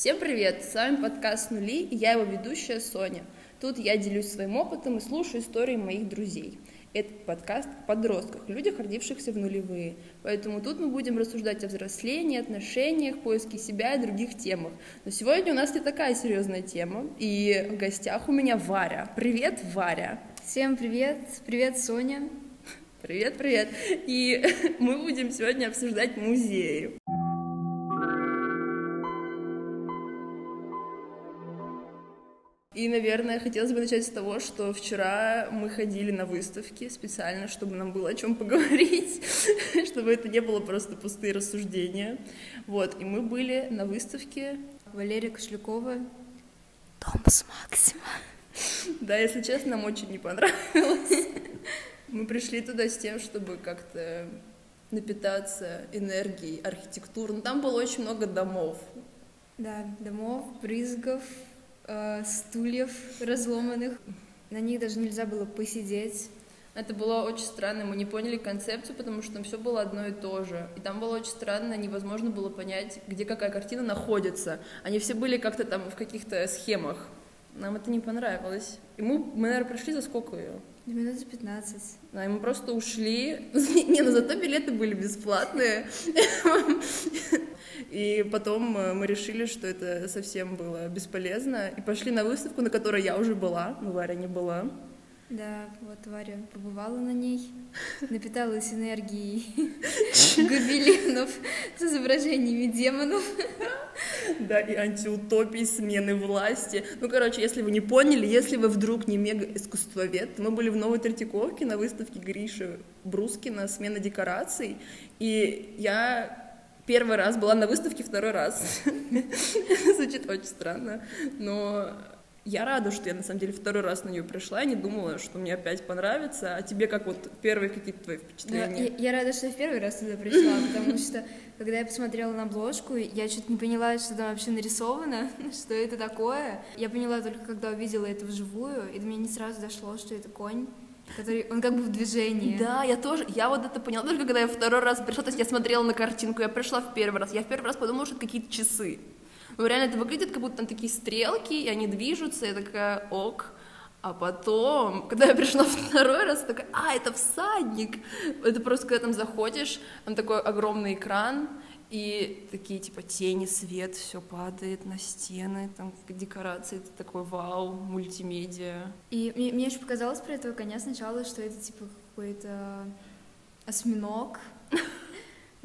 Всем привет! С вами подкаст «Нули» и я его ведущая Соня. Тут я делюсь своим опытом и слушаю истории моих друзей. Этот подкаст о подростках, людях, родившихся в нулевые. Поэтому тут мы будем рассуждать о взрослении, отношениях, поиске себя и других темах. Но сегодня у нас не такая серьезная тема. И в гостях у меня Варя. Привет, Варя! Всем привет! Привет, Соня! Привет, привет! И мы будем сегодня обсуждать музеи. И, наверное, хотелось бы начать с того, что вчера мы ходили на выставки специально, чтобы нам было о чем поговорить, чтобы это не было просто пустые рассуждения. Вот, и мы были на выставке Валерия Кошлякова «Томас Максима». Да, если честно, нам очень не понравилось. Мы пришли туда с тем, чтобы как-то напитаться энергией архитектуры. Но там было очень много домов. Да, домов, брызгов, э, стульев разломанных. На них даже нельзя было посидеть. Это было очень странно, мы не поняли концепцию, потому что там все было одно и то же. И там было очень странно, невозможно было понять, где какая картина находится. Они все были как-то там в каких-то схемах. Нам это не понравилось. И мы, мы наверное, пришли за сколько ее? Минут за 15. Да, и мы просто ушли. Не, ну зато билеты были бесплатные. И потом э, мы решили, что это совсем было бесполезно. И пошли на выставку, на которой я уже была, но Варя не была. Да, вот Варя побывала на ней, напиталась энергией гобеленов с изображениями демонов. Да, и антиутопии, смены власти. Ну, короче, если вы не поняли, если вы вдруг не мега-искусствовед, мы были в Новой Третьяковке на выставке Гриши Брускина «Смена декораций», и я первый раз была на выставке, второй раз. Звучит очень странно, но я рада, что я на самом деле второй раз на нее пришла, я не думала, что мне опять понравится. А тебе как вот первые какие-то твои впечатления? я, я рада, что я в первый раз туда пришла, потому что когда я посмотрела на обложку, я что-то не поняла, что там вообще нарисовано, что это такое. Я поняла только, когда увидела это вживую, и до меня не сразу дошло, что это конь который он как бы в движении. Да, я тоже, я вот это поняла только когда я второй раз пришла, то есть я смотрела на картинку, я пришла в первый раз, я в первый раз подумала, что это какие-то часы. Ну, реально это выглядит, как будто там такие стрелки, и они движутся, я такая, ок. А потом, когда я пришла второй раз, такая, а, это всадник. Это просто, когда там заходишь, там такой огромный экран, и такие, типа, тени, свет, все падает на стены, там декорации, это такой вау, мультимедиа. И мне, мне еще показалось про этого коня сначала, что это, типа, какой-то осьминог,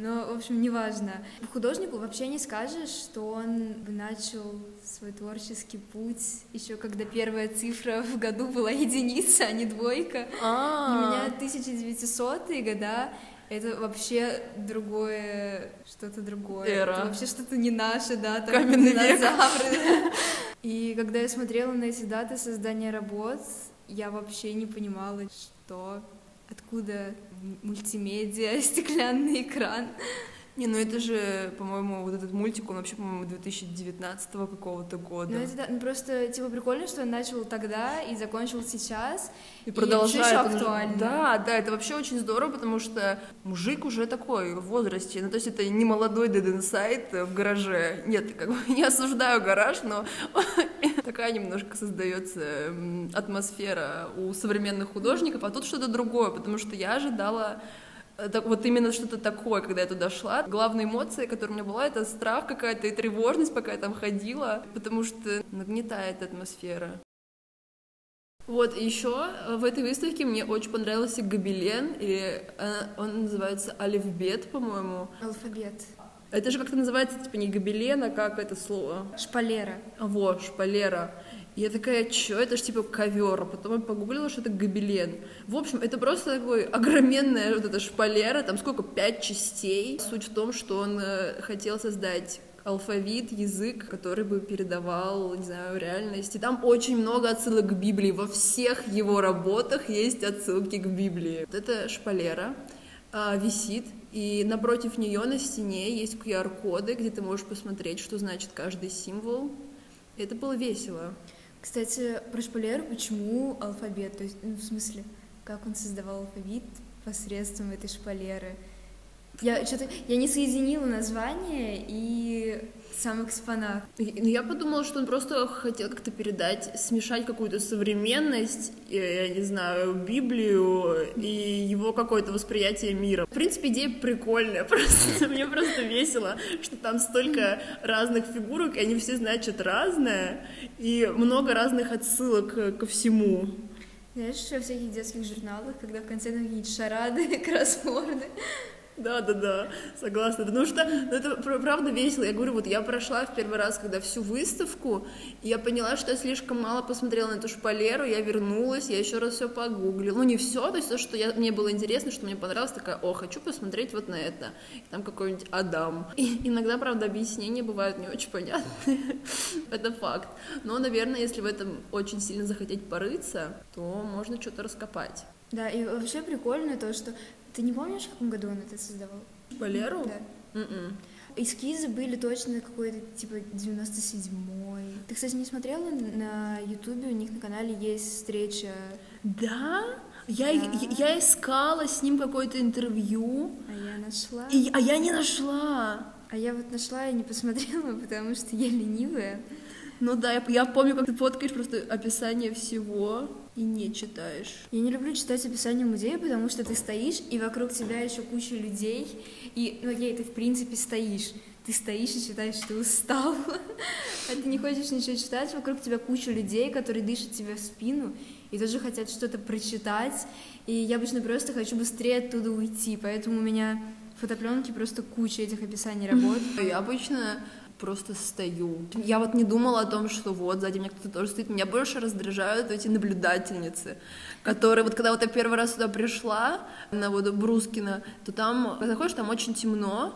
но, в общем, неважно. Художнику вообще не скажешь, что он начал свой творческий путь еще когда первая цифра в году была единица, а не двойка. А-а-а. У меня 1900-е года, это вообще другое, что-то другое. Эра. Это вообще что-то не наше, да, там Каменный век. динозавры. И когда я смотрела на эти даты создания работ, я вообще не понимала, что, откуда мультимедиа, стеклянный экран. Не, ну это же, по-моему, вот этот мультик, он вообще, по-моему, 2019 какого-то года. Ну это да, ну просто типа прикольно, что он начал тогда и закончил сейчас. И продолжает. еще актуально. Да, да, это вообще очень здорово, потому что мужик уже такой в возрасте. Ну, то есть это не молодой Inside в гараже. Нет, как бы не осуждаю гараж, но такая немножко создается м, атмосфера у современных художников, а тут что-то другое, потому что я ожидала э, так- вот именно что-то такое, когда я туда шла. Главная эмоция, которая у меня была, это страх какая-то и тревожность, пока я там ходила, потому что нагнетает атмосфера. Вот, и еще в этой выставке мне очень понравился гобелен, или э, он называется Алифбет, по-моему. Алфавит. Это же как-то называется, типа, не гобелен, а как это слово? Шпалера. Во, шпалера. И я такая, что это ж типа ковер. А потом я погуглила, что это гобелен. В общем, это просто такой огроменная вот эта шпалера, там сколько, пять частей. Суть в том, что он э, хотел создать алфавит, язык, который бы передавал, не знаю, реальность. И там очень много отсылок к Библии. Во всех его работах есть отсылки к Библии. Вот эта шпалера а, висит, и напротив нее на стене есть QR-коды, где ты можешь посмотреть, что значит каждый символ. Это было весело. Кстати, про шпалеру, почему алфавит? То есть, ну, в смысле, как он создавал алфавит посредством этой шпалеры? Я что-то я не соединила название и сам экспонат. Ну, я подумала, что он просто хотел как-то передать, смешать какую-то современность, я не знаю, Библию и его какое-то восприятие мира. В принципе, идея прикольная, просто мне просто весело, что там столько разных фигурок, и они все значат разное, и много разных отсылок ко всему. Знаешь, что в всяких детских журналах, когда в конце там какие-нибудь шарады, кроссворды, да, да, да, согласна. Потому что ну, это правда весело. Я говорю, вот я прошла в первый раз, когда всю выставку, и я поняла, что я слишком мало посмотрела на эту шпалеру, я вернулась, я еще раз все погуглила. Ну, не все, то есть то, что я, мне было интересно, что мне понравилось, такая, о, хочу посмотреть вот на это. И там какой-нибудь Адам. И иногда, правда, объяснения бывают не очень понятные. это факт. Но, наверное, если в этом очень сильно захотеть порыться, то можно что-то раскопать. Да, и вообще прикольно то, что ты не помнишь, в каком году он это создавал? Валеру? Да. Mm-mm. М-м. Эскизы были точно какой-то, типа, 97-й. Ты, кстати, не смотрела на Ютубе? У них на канале есть встреча. Да? Я, да. я, я искала с ним какое-то интервью. А я нашла. И, а я не нашла. А я вот нашла и не посмотрела, потому что я ленивая. Ну да, я, я помню, как ты фоткаешь просто описание всего и не читаешь. Я не люблю читать описание музея, потому что ты стоишь, и вокруг тебя еще куча людей, и, ну, окей, ты в принципе стоишь, ты стоишь и считаешь, что ты устал, а ты не хочешь ничего читать, вокруг тебя куча людей, которые дышат тебе в спину и тоже хотят что-то прочитать, и я обычно просто хочу быстрее оттуда уйти, поэтому у меня фотопленки просто куча этих описаний работ. Я обычно просто стою. Я вот не думала о том, что вот сзади меня кто-то тоже стоит. Меня больше раздражают эти наблюдательницы, которые вот когда вот я первый раз сюда пришла, на вот Брускина, то там, когда заходишь, там очень темно,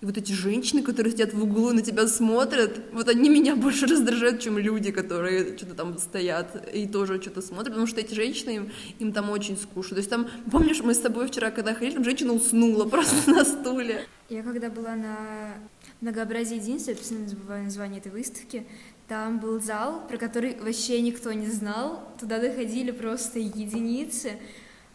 и вот эти женщины, которые сидят в углу на тебя смотрят, вот они меня больше раздражают, чем люди, которые что-то там стоят и тоже что-то смотрят, потому что эти женщины, им, им там очень скучно. То есть там, помнишь, мы с тобой вчера, когда ходили, там женщина уснула просто на стуле. Я когда была на многообразие единства, я постоянно забываю название этой выставки, там был зал, про который вообще никто не знал, туда доходили просто единицы,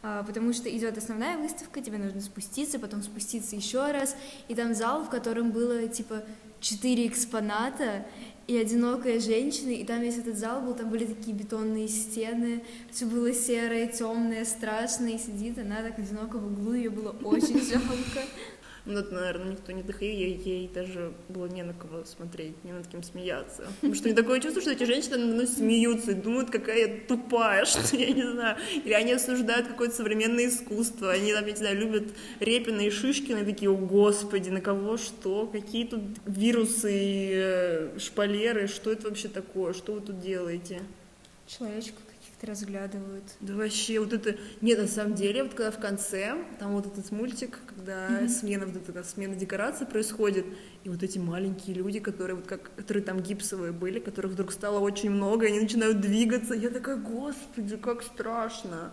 а, потому что идет основная выставка, тебе нужно спуститься, потом спуститься еще раз, и там зал, в котором было типа четыре экспоната и одинокая женщина, и там весь этот зал был, там были такие бетонные стены, все было серое, темное, страшное, и сидит она так одиноко в углу, ее было очень жалко. Ну, это, наверное, никто не доходил, ей, ей даже было не на кого смотреть, не над кем смеяться. Потому что не такое чувство, что эти женщины ну, смеются и думают, какая я тупая, что я не знаю. Или они осуждают какое-то современное искусство. Они, там, я не знаю, любят Репина и Шишкина и такие, о господи, на кого что, какие тут вирусы и э, шпалеры, что это вообще такое, что вы тут делаете? Человечку разглядывают. Да вообще, вот это... Нет, на самом деле, вот когда в конце, там вот этот мультик, когда mm-hmm. смена, вот эта смена декораций происходит, и вот эти маленькие люди, которые вот как, которые там гипсовые были, которых вдруг стало очень много, и они начинают двигаться, я такая, господи, как страшно.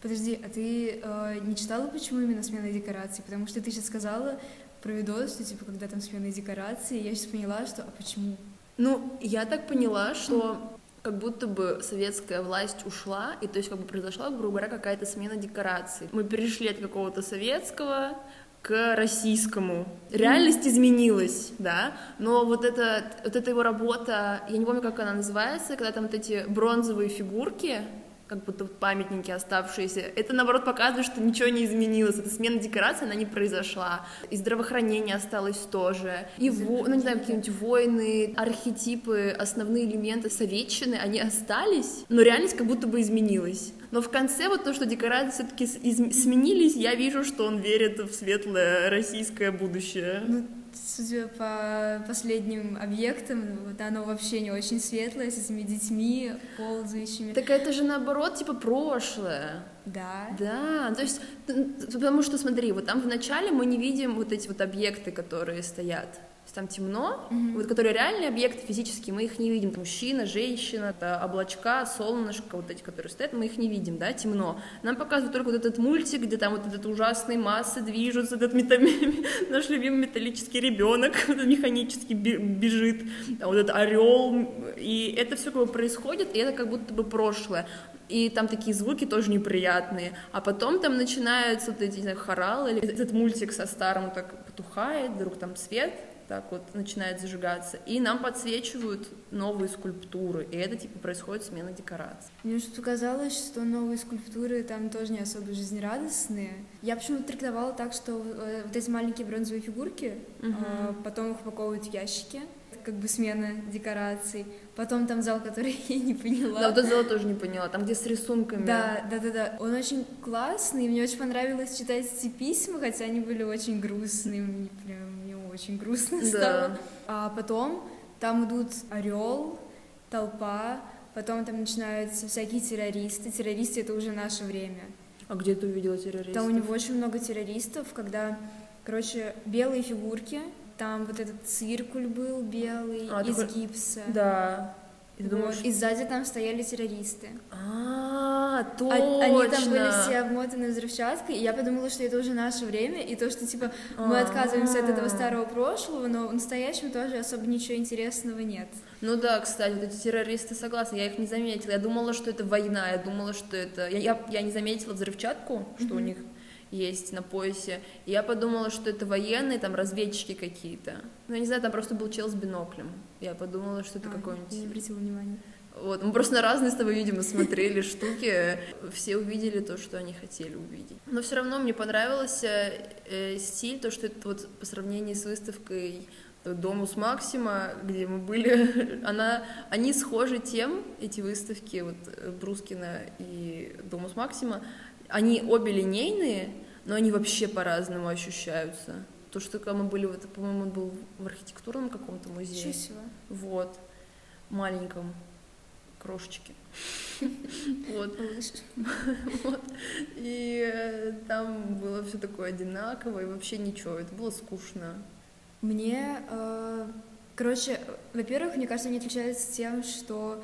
Подожди, а ты э, не читала, почему именно смена декораций? Потому что ты сейчас сказала про видос, что, типа, когда там смена декораций, я сейчас поняла, что, а почему? Ну, я так поняла, что как будто бы советская власть ушла, и то есть как бы произошла, грубо говоря, какая-то смена декораций. Мы перешли от какого-то советского к российскому. Реальность изменилась, да, но вот, это, вот эта его работа, я не помню, как она называется, когда там вот эти бронзовые фигурки, как будто памятники оставшиеся. Это, наоборот, показывает, что ничего не изменилось. Эта смена декораций, она не произошла. И здравоохранение осталось тоже. И, во, ну, не знаю, какие-нибудь войны, архетипы, основные элементы советчины, они остались, но реальность как будто бы изменилась. Но в конце вот то, что декорации все-таки сменились, я вижу, что он верит в светлое российское будущее. Ну, судя по последним объектам, вот оно вообще не очень светлое, с этими детьми ползающими. Так это же наоборот, типа, прошлое. Да. Да, то есть, потому что, смотри, вот там в начале мы не видим вот эти вот объекты, которые стоят там темно, mm-hmm. вот которые реальные объекты физические, мы их не видим. Мужчина, женщина, это облачка, солнышко, вот эти, которые стоят, мы их не видим, да, темно. Нам показывают только вот этот мультик, где там вот этот ужасные массы движутся, этот мета... наш любимый металлический ребенок механически бежит, а вот этот орел, и это все как бы происходит, и это как будто бы прошлое. и там такие звуки тоже неприятные, а потом там начинаются вот эти, не знаю, хоралы, или этот мультик со старым так потухает, вдруг там свет, так вот начинает зажигаться, и нам подсвечивают новые скульптуры, и это типа происходит смена декораций. Мне что-то казалось, что новые скульптуры там тоже не особо жизнерадостные. Я почему-то трактовала так, что э, вот эти маленькие бронзовые фигурки, угу. потом их упаковывают в ящики, как бы смена декораций. Потом там зал, который я не поняла. Да, вот этот зал тоже не поняла, там где с рисунками. Да, да, да, да. Он очень классный, мне очень понравилось читать эти письма, хотя они были очень грустные, мне прям очень грустно да. стало. А потом там идут орел, толпа, потом там начинаются всякие террористы. Террористы это уже наше время. А где ты увидела террористов? Там у него очень много террористов, когда, короче, белые фигурки, там вот этот циркуль был белый а, из такой... гипса. Да. И, вот. думаешь... и сзади там стояли террористы. А, точно. А, они там были все обмотаны взрывчаткой, и я подумала, что это уже наше время, и то, что, типа, мы А-а-а. отказываемся от этого старого прошлого, но в настоящем тоже особо ничего интересного нет. Ну да, кстати, вот эти террористы, согласна, я их не заметила. Я думала, что это война, я думала, что это... Я, я, я не заметила взрывчатку, что mm-hmm. у них есть на поясе. И я подумала, что это военные, там, разведчики какие-то. Ну, я не знаю, там просто был чел с биноклем. Я подумала, что это а, какой-нибудь... Не обратила внимания. Вот, мы просто на разные с тобой, видимо, смотрели штуки, все увидели то, что они хотели увидеть. Но все равно мне понравился э, стиль, то, что это вот по сравнению с выставкой Домус Максима, где мы были, она, они схожи тем, эти выставки, вот Брускина и Домус Максима, они обе линейные, но они вообще по-разному ощущаются. То, что когда мы были, это, по-моему, был в архитектурном каком-то музее. Чего? Вот. Маленьком. Крошечке. Вот. вот. И э, там было все такое одинаковое, и вообще ничего, это было скучно. Мне, э, короче, во-первых, мне кажется, они отличаются тем, что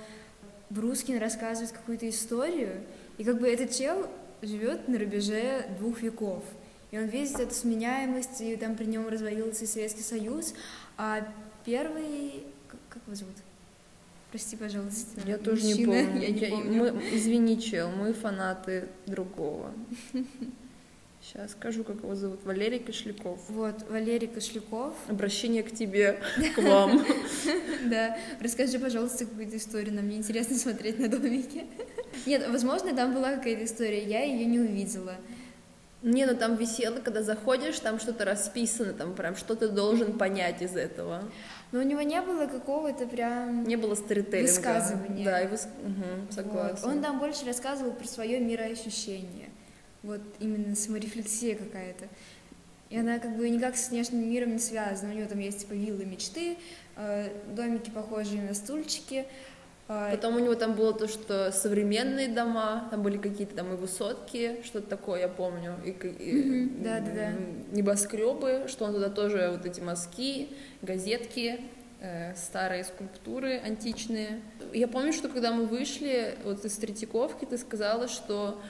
Брускин рассказывает какую-то историю, и как бы этот чел живет на рубеже двух веков. И он видит эту сменяемость, и там при нем развалился Советский Союз. А первый... Как, как его зовут? Прости, пожалуйста. Я тоже не помню. Я не помню. Мы, извини, чел, мы фанаты другого. Сейчас скажу, как его зовут. Валерий Кошляков. Вот, Валерий Кошляков. Обращение к тебе, к вам. Да, расскажи, пожалуйста, какую-то историю. Нам мне интересно смотреть на домики. Нет, возможно, там была какая-то история, я ее не увидела. Не, ну там висело, когда заходишь, там что-то расписано, там прям что ты должен понять из этого. Но у него не было какого-то прям... Не было сторителлинга. Высказывания. Да, и выс... угу, согласна. Вот. Он там больше рассказывал про свое мироощущение. Вот именно саморефлексия какая-то. И она как бы никак с внешним миром не связана. У него там есть типа виллы мечты, э, домики, похожие на стульчики, Потом у него там было то, что современные дома, там были какие-то там и высотки, что-то такое, я помню, и, и да, да, да. небоскребы, что он туда тоже вот эти мазки, газетки, э, старые скульптуры античные. Я помню, что когда мы вышли вот из Третьяковки, ты сказала, что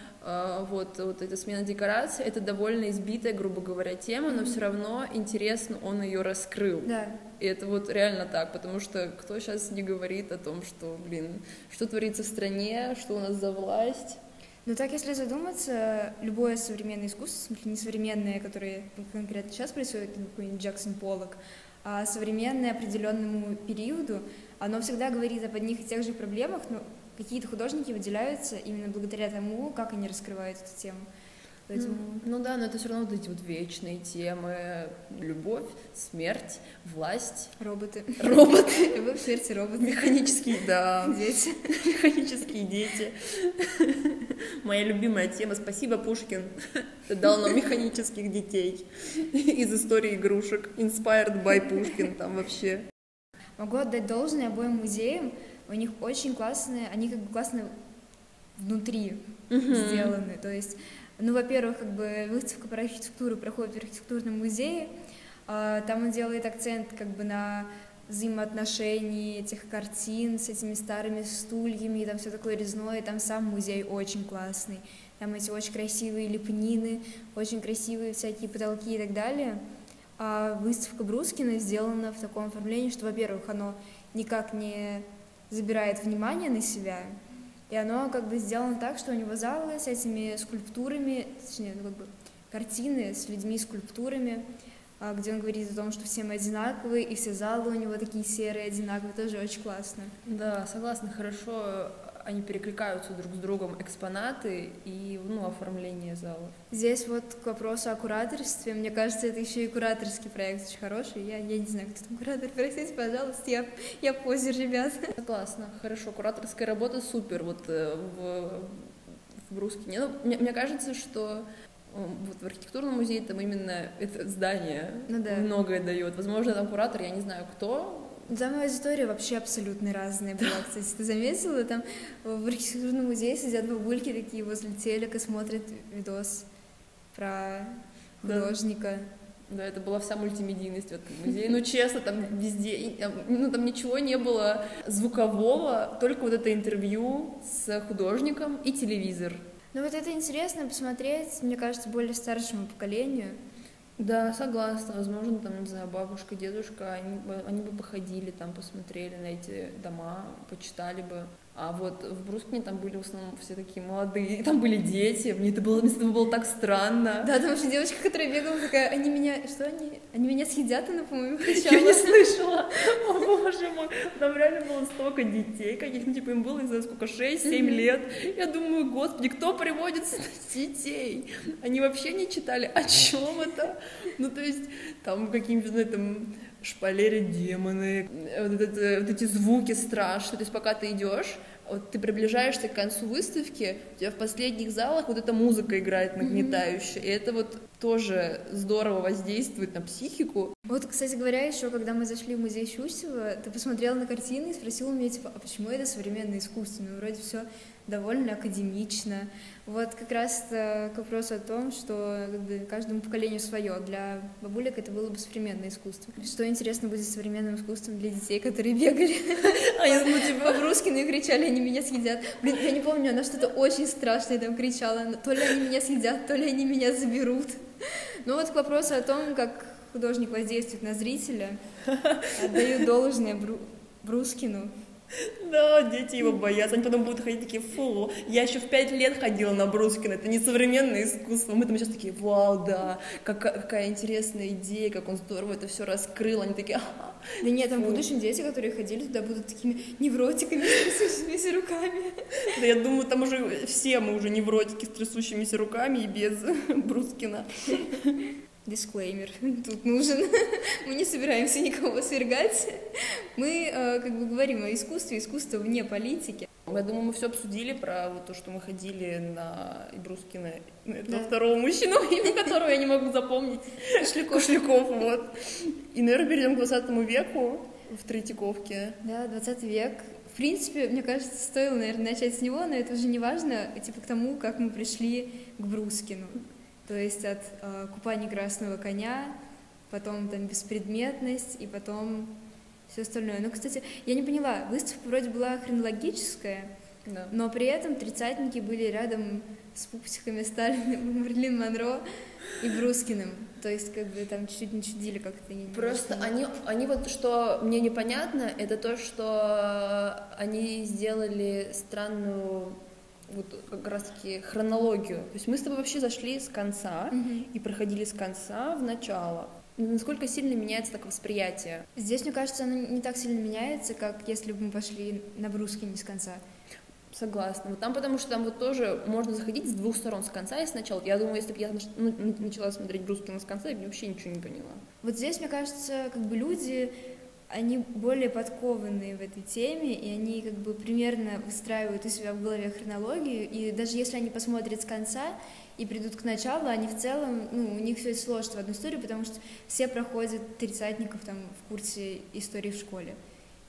вот, вот эта смена декораций, это довольно избитая, грубо говоря, тема, но все равно интересно он ее раскрыл. Да. И это вот реально так, потому что кто сейчас не говорит о том, что, блин, что творится в стране, что у нас за власть. Ну так, если задуматься, любое современное искусство, в смысле не современное, которое конкретно сейчас происходит, какой-нибудь Джексон Поллок, а современное определенному периоду, оно всегда говорит об одних и тех же проблемах, но какие-то художники выделяются именно благодаря тому, как они раскрывают эту тему. Поэтому... Ну, ну да, но это все равно вот эти вот вечные темы. Любовь, смерть, власть. Роботы. Роботы. Любовь, смерть и роботы. Механические, да. Дети. Механические дети. Моя любимая тема. Спасибо, Пушкин. Ты дал нам механических детей из истории игрушек. Inspired by Пушкин там вообще. Могу отдать должное обоим музеям. У них очень классные, они как бы классные внутри сделаны. То есть ну, во-первых, как бы выставка про архитектуру проходит в архитектурном музее. А, там он делает акцент как бы на взаимоотношении этих картин с этими старыми стульями, и там все такое резное, и там сам музей очень классный. Там эти очень красивые лепнины, очень красивые всякие потолки и так далее. А выставка Брускина сделана в таком оформлении, что, во-первых, оно никак не забирает внимание на себя, И оно как бы сделано так, что у него залы с этими скульптурами, точнее, ну, как бы картины с людьми, скульптурами, а, где он говорит о том, что все мы одинаковые, и все залы у него такие серые, одинаковые, тоже очень классно. Да, согласна, хорошо они перекликаются друг с другом экспонаты и ну, оформление залов. Здесь вот к вопросу о кураторстве, мне кажется, это еще и кураторский проект очень хороший. Я, я не знаю, кто там куратор, простите, пожалуйста, я, я позер, ребят. Согласна, хорошо, кураторская работа супер вот э, в, в Брускине. Ну, мне, мне кажется, что вот в архитектурном музее там именно это здание ну, да. многое дает. Возможно, там куратор, я не знаю кто, там аудитория вообще абсолютно разная была, кстати, ты заметила? Там в архитектурном музее сидят бабульки такие возле телека, смотрят видос про художника. Да. Это была вся мультимедийность в этом музее. Ну, честно, там везде, ну, там ничего не было звукового, только вот это интервью с художником и телевизор. Ну, вот это интересно посмотреть, мне кажется, более старшему поколению. Да, согласна. Возможно, там, не знаю, бабушка, дедушка, они, они бы походили там, посмотрели на эти дома, почитали бы. А вот в Брускине там были в основном все такие молодые, и там были дети, мне это было, мне это было так странно. Да, там же девочка, которая бегала, такая, они меня, что они, они меня съедят, она, по-моему, кричала. Я не слышала, о боже мой, там реально было столько детей, каких, ну, типа, им было, не знаю, сколько, 6-7 лет. Я думаю, господи, кто приводит детей? Они вообще не читали, о чем это? Ну, то есть, там каким-то, ну, там, шпалеры демоны, вот, это, вот эти звуки страшные. То есть пока ты идешь, вот ты приближаешься к концу выставки, у тебя в последних залах вот эта музыка играет нагнетающая, mm-hmm. и это вот тоже здорово воздействует на психику. Вот, кстати говоря, еще когда мы зашли в музей Щусева, ты посмотрела на картины и спросила меня, типа, а почему это современное искусство? Ну, вроде все довольно академично. Вот как раз к вопросу о том, что как бы, каждому поколению свое. Для бабулек это было бы современное искусство. Что интересно будет современным искусством для детей, которые бегали а я, ну, типа, по Брускину и кричали, они меня съедят. Блин, я не помню, она что-то очень страшное там кричала. То ли они меня съедят, то ли они меня заберут. Ну вот к вопросу о том, как художник воздействует на зрителя, отдаю должное Бру... Брускину. Да, дети его боятся, они потом будут ходить такие, фу, я еще в пять лет ходила на Брускина, это не современное искусство. Мы там сейчас такие, вау, да, какая, какая интересная идея, как он здорово это все раскрыл. Они такие, ага. Да нет, там в будущем дети, которые ходили туда, будут такими невротиками с трясущимися руками. Да я думаю, там уже все мы уже невротики с трясущимися руками и без Брускина дисклеймер тут нужен. Мы не собираемся никого свергать. Мы э, как бы говорим о искусстве, искусство вне политики. Я думаю, мы все обсудили про вот то, что мы ходили на Ибрускина, этого да. второго мужчину, имя которого я не могу запомнить. Кушляков. Кушляков, вот. И, наверное, перейдем к 20 веку в Третьяковке. Да, 20 век. В принципе, мне кажется, стоило, наверное, начать с него, но это уже не важно, типа, к тому, как мы пришли к Брускину то есть от э, купания красного коня, потом там беспредметность и потом все остальное. Ну, кстати, я не поняла, выставка вроде была хронологическая, да. но при этом тридцатники были рядом с пупсиками Сталина, Мерлин Монро и Брускиным. То есть, как бы там чуть-чуть не чудили как-то. Не Просто они, они вот, что мне непонятно, это то, что они сделали странную вот как раз-таки хронологию. То есть мы с тобой вообще зашли с конца mm-hmm. и проходили с конца в начало. Насколько сильно меняется так восприятие? Здесь, мне кажется, оно не так сильно меняется, как если бы мы пошли на бруски не с конца. Согласна. Вот там, потому что там вот тоже можно заходить с двух сторон, с конца и с начала. Я думаю, если бы я ну, начала смотреть Брускина с конца, я бы вообще ничего не поняла. Вот здесь, мне кажется, как бы люди они более подкованные в этой теме, и они как бы примерно выстраивают у себя в голове хронологию, и даже если они посмотрят с конца и придут к началу, они в целом, ну, у них все сложится в одну историю, потому что все проходят тридцатников там в курсе истории в школе.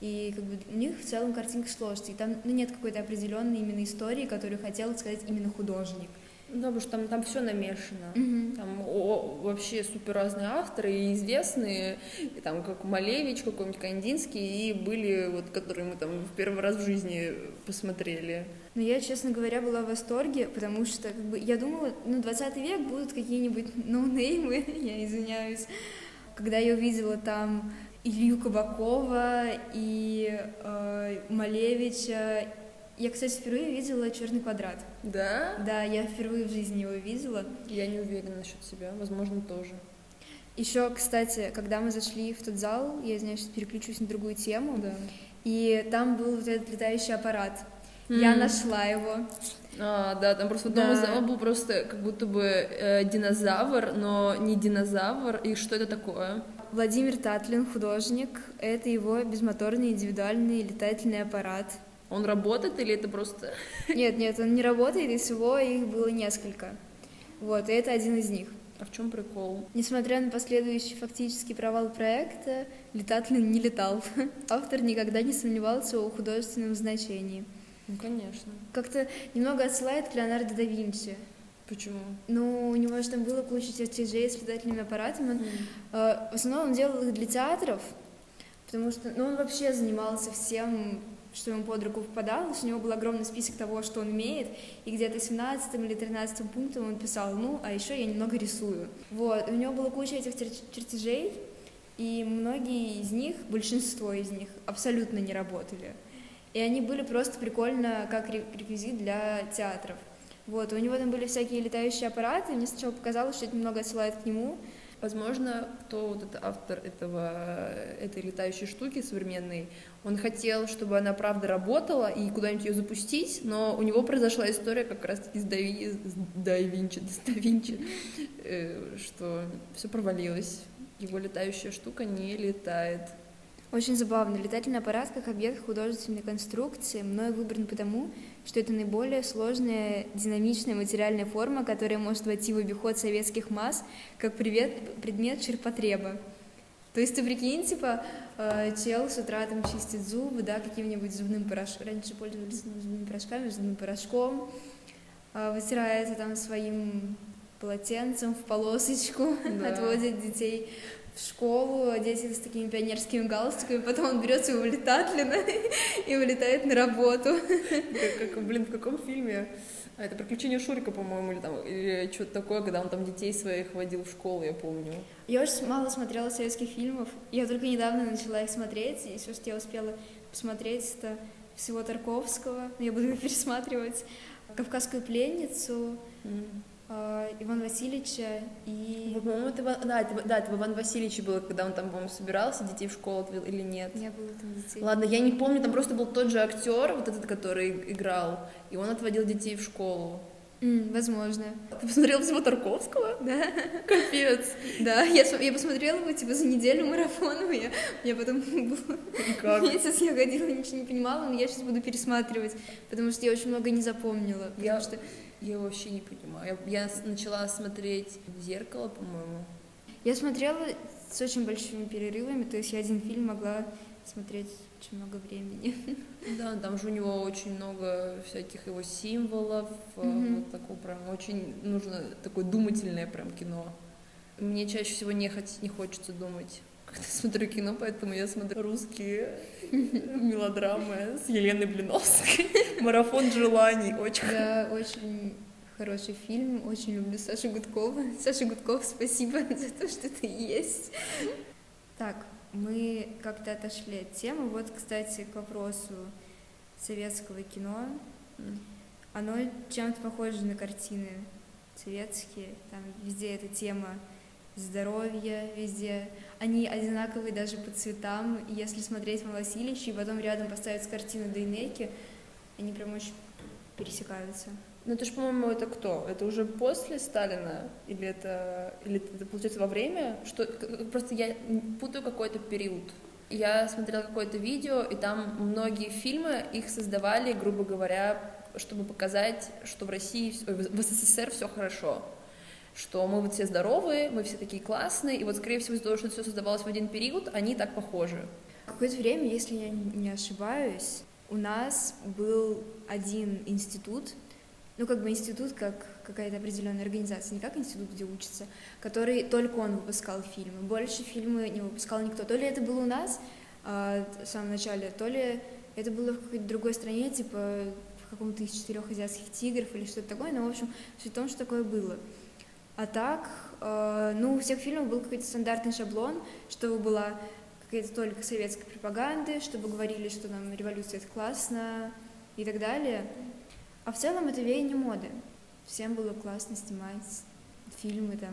И как бы у них в целом картинка сложится, и там ну, нет какой-то определенной именно истории, которую хотел сказать именно художник. Да, потому что там, там все намешано. Mm-hmm. Там о, вообще супер разные авторы, и известные, и там как Малевич, какой-нибудь Кандинский, и были вот, которые мы там в первый раз в жизни посмотрели. Ну, я, честно говоря, была в восторге, потому что как бы, я думала, ну, 20 век будут какие-нибудь ноунеймы, я извиняюсь. Когда я увидела там Илью Кабакова и э, Малевича Я, кстати, впервые видела черный квадрат. Да? Да, я впервые в жизни его видела. Я не уверена насчет себя, возможно, тоже. Еще, кстати, когда мы зашли в тот зал, я, значит, переключусь на другую тему, Да. и там был вот этот летающий аппарат. Я М. нашла его. А, да, там просто в одном из Да. залов был просто как будто бы э, динозавр, но не динозавр. И что это такое? Владимир Татлин, художник, это его безмоторный индивидуальный летательный аппарат. Он работает или это просто... Нет, нет, он не работает, и всего их было несколько. Вот, и это один из них. А в чем прикол? Несмотря на последующий фактический провал проекта, Летатлин не летал. Автор никогда не сомневался о художественном значении. Ну, конечно. Как-то немного отсылает к Леонардо да Винчи. Почему? Ну, у него же там было куча чертежей с летательными аппаратами. Он, э, в основном он делал их для театров, потому что ну, он вообще занимался всем, что ему под руку попадало. То есть У него был огромный список того, что он умеет, и где-то 17 или 13 пунктом он писал, ну, а еще я немного рисую. Вот, у него была куча этих чер- чертежей, и многие из них, большинство из них, абсолютно не работали. И они были просто прикольно как ре- реквизит для театров. Вот, у него там были всякие летающие аппараты, мне сначала показалось, что это немного отсылает к нему. Возможно, кто вот этот автор этого, этой летающей штуки современной, он хотел, чтобы она правда работала и куда-нибудь ее запустить, но у него произошла история как раз-таки с Дави, с Да Винчи, э, что все провалилось. Его летающая штука не летает. Очень забавно. Летательный аппарат как объект художественной конструкции мной выбран потому, что это наиболее сложная динамичная материальная форма, которая может войти в обиход советских масс как привет, предмет черпотреба. То есть ты прикинь, типа, э, чел с утра там чистит зубы, да, каким-нибудь зубным порошком. Раньше пользовались зубными порошками, зубным порошком, э, вытирается там своим полотенцем в полосочку, Да. отводит детей в школу, дети с такими пионерскими галстуками, потом он берет своего летатлина и улетает на работу. Как, как, блин, в каком фильме? А, это «Приключения Шурика», по-моему, или, там, или что-то такое, когда он там детей своих водил в школу, я помню. Я очень мало смотрела советских фильмов, я только недавно начала их смотреть, и все, что я успела посмотреть, это всего Тарковского, я буду пересматривать, «Кавказскую пленницу», э, Ивана Васильевича и... По-моему, это, Иван- да, это, да, это в Иван Васильевиче было, когда он там, по-моему, собирался, детей в школу отвел или нет. Не было там детей. Ладно, я не помню, там просто был тот же актер, вот этот, который играл, и он отводил детей в школу. М, возможно. Ты посмотрел всего Тарковского? Да, Капец. да, я, я посмотрела его типа за неделю марафоном, я, я потом Как? месяц я ходила, ничего не понимала, но я сейчас буду пересматривать, потому что я очень много не запомнила, потому Я- что Я вообще не понимаю. Я, я начала смотреть «Зеркало», по-моему. я смотрела с очень большими перерывами, то есть я один фильм могла смотреть очень много времени. Да, там же у него очень много всяких его символов, Мгм. вот такое прям очень нужно такое думательное прям кино. Мне чаще всего не, хот- не хочется думать, когда смотрю кино, поэтому я смотрю русские мелодрамы с Еленой Блиновской. Марафон желаний, очень Да, очень хороший фильм, очень люблю Сашу Гудкова. Саша Гудков, спасибо за то, что ты есть. Так, мы как-то отошли от темы. Вот, кстати, к вопросу советского кино. Оно чем-то похоже на картины советские. Там везде эта тема здоровья, везде. Они одинаковые даже по цветам. И если смотреть на Васильевича и потом рядом поставить с картины Дейнеки, они прям очень пересекаются. Ну это же, по-моему, это кто? Это уже после Сталина? Или это, или это получается во время? Что, просто я путаю какой-то период. Я смотрела какое-то видео, и там многие фильмы, их создавали, грубо говоря, чтобы показать, что в России, в СССР все хорошо. Что мы вот все здоровые, мы все такие классные, и вот, скорее всего, из-за того, что все создавалось в один период, они так похожи. Какое-то время, если я не ошибаюсь, у нас был один институт, ну как бы институт как какая-то определенная организация, не как институт, где учатся, который только он выпускал фильмы. Больше фильмы не выпускал никто. То ли это было у нас а, в самом начале, то ли это было в какой-то другой стране, типа в каком-то из четырех азиатских тигров или что-то такое. Но, в общем, суть в том, что такое было. А так, э, ну, у всех фильмов был какой-то стандартный шаблон, чтобы была какая-то только советской пропаганды, чтобы говорили, что нам революция это классно, и так далее. А в целом это веяние моды. Всем было классно снимать фильмы там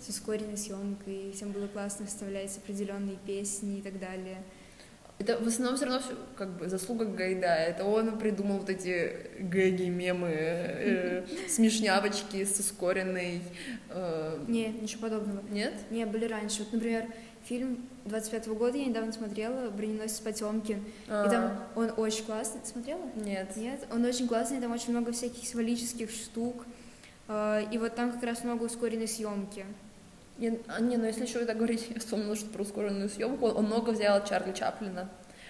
с ускоренной съемкой, всем было классно вставлять определенные песни и так далее. Это в основном все равно все, как бы заслуга Гайдая. Это он придумал вот эти гэги, мемы, э, смешнявочки с ускоренной. Э... Не, ничего подобного. Нет? Не, были раньше. Вот, например, фильм 25-го года я недавно смотрела «Броненосец Потемкин». А. И там он очень классный. Ты смотрела? Нет. Нет? Он очень классный, там очень много всяких символических штук. Э, И вот там как раз много ускоренной съемки. Не, а, не, ну если еще так говорить, я вспомнила, что про ускоренную съемку, он много взял Чарли Чаплина.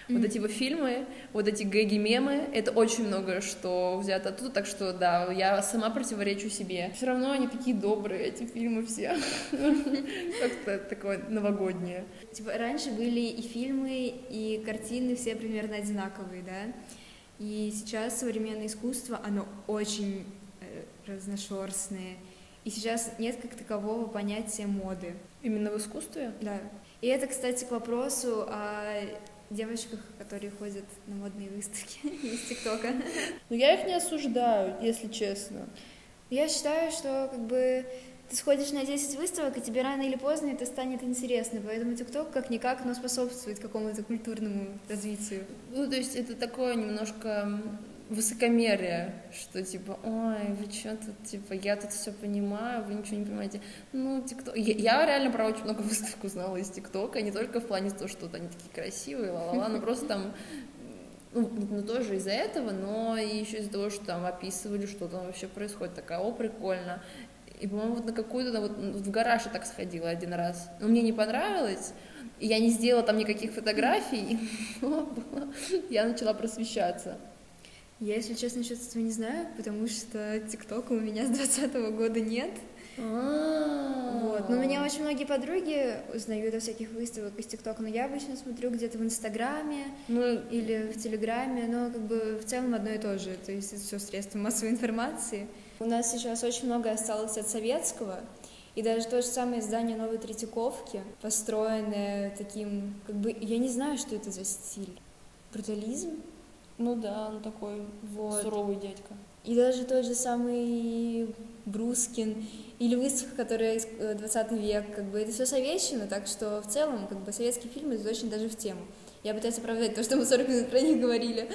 Вот Мгм. эти его фильмы, вот эти гэги мемы, это очень много что взято оттуда, так что да, я сама противоречу себе. Все равно они такие добрые, эти фильмы все. Как-то такое новогоднее. Типа раньше были и фильмы, и картины все примерно одинаковые, да? И сейчас современное искусство, оно очень э, разношерстное. И сейчас нет как такового понятия моды. Именно в искусстве? Да. И это, кстати, к вопросу о девочках, которые ходят на модные выставки из ТикТока. Но я их не осуждаю, если честно. Я считаю, что как бы ты сходишь на 10 выставок, и тебе рано или поздно это станет интересно. Поэтому ТикТок как-никак, но способствует какому-то культурному развитию. Ну, то есть это такое немножко высокомерие, что типа, ой, вы что тут, типа, я тут все понимаю, вы ничего не понимаете. Ну, ТикТок... Я, я реально про очень много выставок узнала из ТикТока, не только в плане того, что вот они такие красивые, ла-ла-ла, но просто там ну, ну, тоже из-за этого, но и еще из-за того, что там описывали, что там вообще происходит. Такая, о, прикольно. И, по-моему, вот на какую-то, вот в гараж я так сходила один раз. Но мне не понравилось, и я не сделала там никаких фотографий, но я начала просвещаться. Я, если честно, этого не знаю, потому что ТикТока у меня с 2020 года нет. Вот. Но меня очень многие подруги узнают о всяких выставках из ТикТока, но я обычно смотрю где-то в Инстаграме Ну, или в Телеграме, но как бы в целом одно и то же, то есть это все средства массовой информации. У нас сейчас очень много осталось от советского, и даже то же самое здание Новой Третьяковки, построенное таким, как бы, я не знаю, что это за стиль. Брутализм? Ну да, он такой Вот. суровый дядька. И даже тот же самый Брускин или выставка, которая из э, 20 век, как бы это все советчина, так что в целом как бы советские фильмы это очень даже в тему. Я пытаюсь оправдать то, что мы 40 минут про них говорили.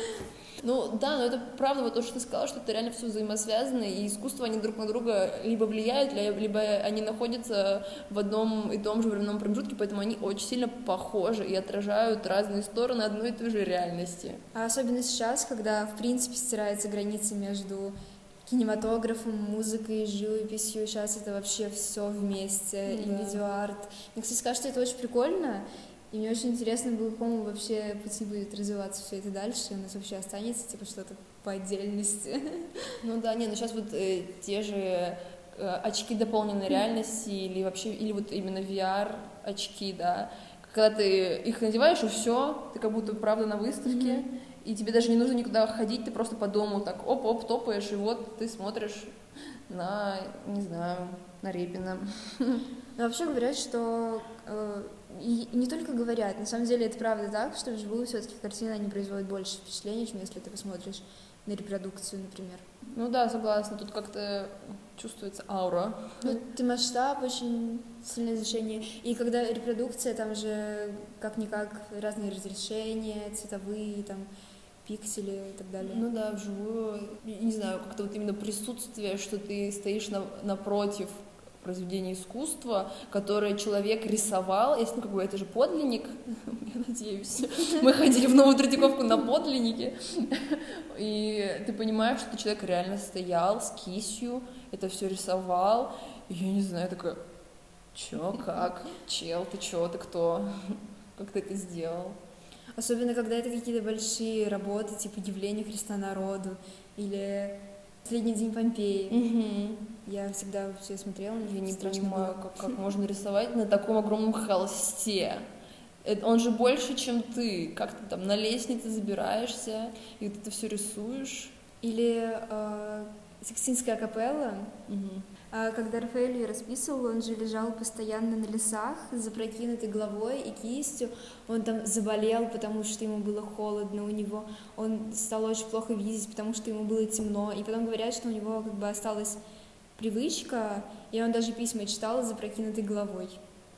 Ну да, но это правда вот то, что ты сказала, что это реально все взаимосвязано, и искусство, они друг на друга либо влияют, ли- либо они находятся в одном и том же временном промежутке, поэтому они очень сильно похожи и отражают разные стороны одной и той же реальности. А особенно сейчас, когда в принципе стирается граница между кинематографом, музыкой, живописью, сейчас это вообще все вместе, и Да. видеоарт. Мне, кстати, кажется, это очень прикольно, и мне очень интересно, по какому вообще пути будет развиваться все это дальше, у нас вообще останется типа что-то по отдельности. Ну да, не, ну сейчас вот э, те же э, очки дополненной реальности или вообще, или вот именно VR очки, да, когда ты их надеваешь, и все, ты как будто правда на выставке, и тебе даже не нужно никуда ходить, ты просто по дому так оп-оп топаешь, и вот ты смотришь на, не знаю, на Репина. Но вообще говорят, что э, и не только говорят, на самом деле это правда так, что вживую все-таки картины они производят больше впечатлений, чем если ты посмотришь на репродукцию, например. Ну да, согласна, тут как-то чувствуется аура. Ну, ты масштаб, очень сильное значение. И когда репродукция, там же как-никак разные разрешения, цветовые, там, пиксели и так далее. Ну да, вживую, не не знаю, как-то вот именно присутствие, что ты стоишь на- напротив произведения искусства, которое человек рисовал, если, ну, как бы, это же подлинник, я надеюсь. Мы ходили в Новую Третьяковку на подлиннике, и ты понимаешь, что человек реально стоял с кистью, это все рисовал, и я не знаю, такая, чё, как, чел, ты чё, ты кто, как ты это сделал? Особенно, когда это какие-то большие работы, типа «Явление Христа народу» или «Последний день Помпеи». Я всегда все смотрела, Я не понимаю, было. как, как можно рисовать на таком огромном холсте. Это- он же больше, чем ты. Как ты там на лестнице забираешься, и вот это все рисуешь. Или э, Сикстинская капелла. Мгм. А когда Рафаэль ее расписывал, он же лежал постоянно на лесах запрокинутой головой и кистью. Он там заболел, потому что ему было холодно у него. Он стал очень плохо видеть, потому что ему было темно. И потом говорят, что у него как бы осталась привычка, и он даже письма читал с запрокинутой головой.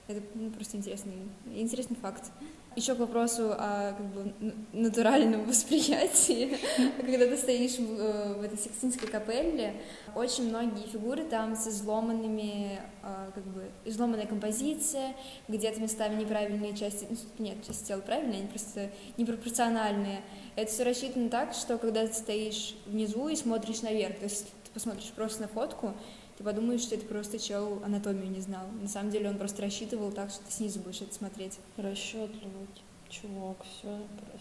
Это ну, просто интересный, интересный факт. Еще к вопросу о как бы, натуральном восприятии. Когда ты стоишь в, э, в этой Сикстинской капелле, очень многие фигуры там с изломанными, э, как бы, изломанная композиция, где-то местами неправильные части, ну, нет, части тела правильные, они просто непропорциональные. Это все рассчитано так, что когда ты стоишь внизу и смотришь наверх, то есть ты посмотришь просто на фотку, ты подумаешь, что это просто чел анатомию не знал. На самом деле он просто рассчитывал так, что ты снизу будешь это смотреть. Расчетливый чувак, все,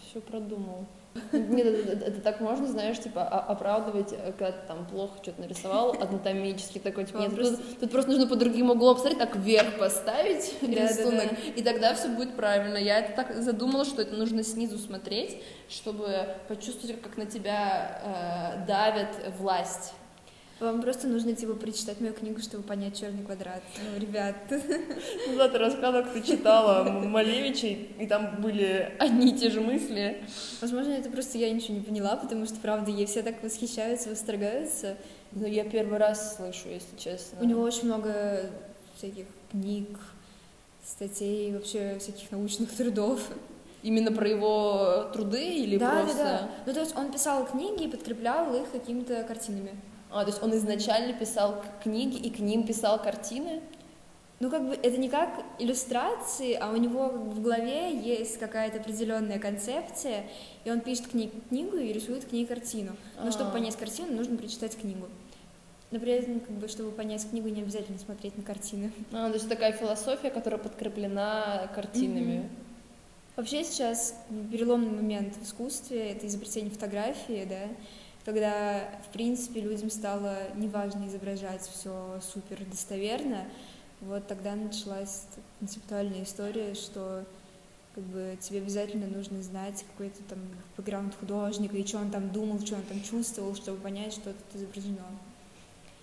все продумал. Нет, это, это- это так можно, знаешь, типа о- оправдывать, э, когда ты там плохо что-то нарисовал, анатомически такой, типа, нет, Просто- тут, тут просто нужно по другим углом посмотреть, так вверх поставить Да, рисунок, да, и тогда все будет правильно. Я это так задумала, что это нужно снизу смотреть, чтобы почувствовать, как на тебя э, давят власть. Вам просто нужно, типа, прочитать мою книгу, чтобы понять черный квадрат. Ну, ребят, Ну да, ты рассказывала, как ты читала Малевича, и там были одни и те же мысли. возможно, это просто я ничего не поняла, потому что, правда, ей все так восхищаются, восторгаются. Ну, я первый раз слышу, если честно. У него очень много всяких книг, статей, вообще всяких научных трудов. Именно про его труды или да, просто... да, да. Ну, то есть он писал книги и подкреплял их какими-то картинами. А, то есть он изначально писал к- книги и к ним писал картины? Ну, как бы это не как иллюстрации, а у него в голове есть какая-то определенная концепция, и он пишет кни- книгу и рисует к ней картину. Но чтобы А. понять картину, нужно прочитать книгу. Но при этом, как бы, чтобы понять книгу, не обязательно смотреть на картины. А, то есть такая философия, которая подкреплена картинами. Вообще сейчас переломный момент в искусстве — это изобретение фотографии, да, когда, в принципе, людям стало неважно изображать все супер достоверно, вот тогда началась концептуальная история, что как бы тебе обязательно нужно знать какой-то там бэкграунд художника, и что он там думал, что он там чувствовал, чтобы понять, что тут изображено.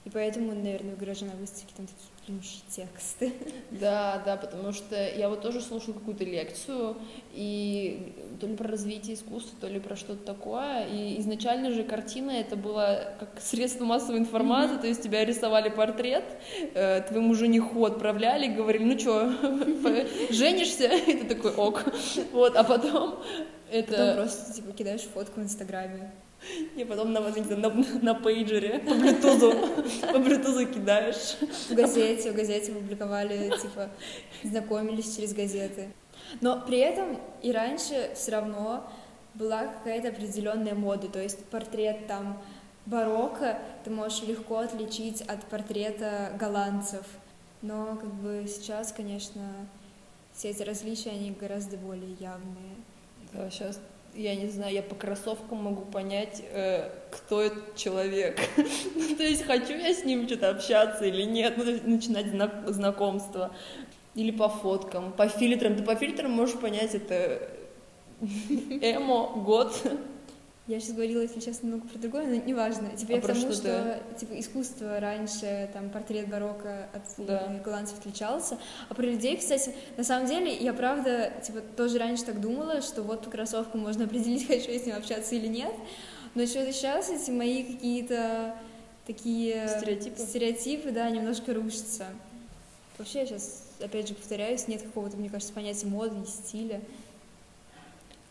И поэтому, наверное, в гараже на выставке там такие длиннющие тексты. Да, да, потому что я вот тоже слушала какую-то лекцию, и то ли про развитие искусства, то ли про что-то такое, и изначально же картина это было как средство массовой информации, то есть тебя рисовали портрет, э, твоему жениху отправляли, говорили, ну что, женишься? И ты такой, ок. Вот, а потом это... Потом просто типа кидаешь фотку в Инстаграме. И потом на, вот эти, на, на пейджере по блютузу, по блютузу кидаешь. В газете, в газете публиковали, типа, знакомились через газеты. Но при этом и раньше все равно была какая-то определенная мода, то есть портрет там барокко ты можешь легко отличить от портрета голландцев. Но как бы сейчас, конечно, все эти различия, они гораздо более явные. Да, сейчас, я не знаю, я по кроссовкам могу понять, э, кто этот человек. Ну, то есть, хочу я с ним что-то общаться или нет, ну, то есть, начинать знак- знакомство. Или по фоткам, по фильтрам. Ты по фильтрам можешь понять, это эмо, год. Я сейчас говорила, если честно, немного про другое, но неважно. Типа А я к про тому, что что типа искусство раньше, там, портрет барокко от Да. э, голландцев отличался. А про людей, кстати, на самом деле, я правда, типа, тоже раньше так думала, что вот по кроссовку можно определить, хочу я с ним общаться или нет. Но что-то сейчас эти мои какие-то такие Стереотипы. стереотипы, да, немножко рушатся. Вообще, я сейчас, опять же, повторяюсь, нет какого-то, мне кажется, понятия моды и стиля.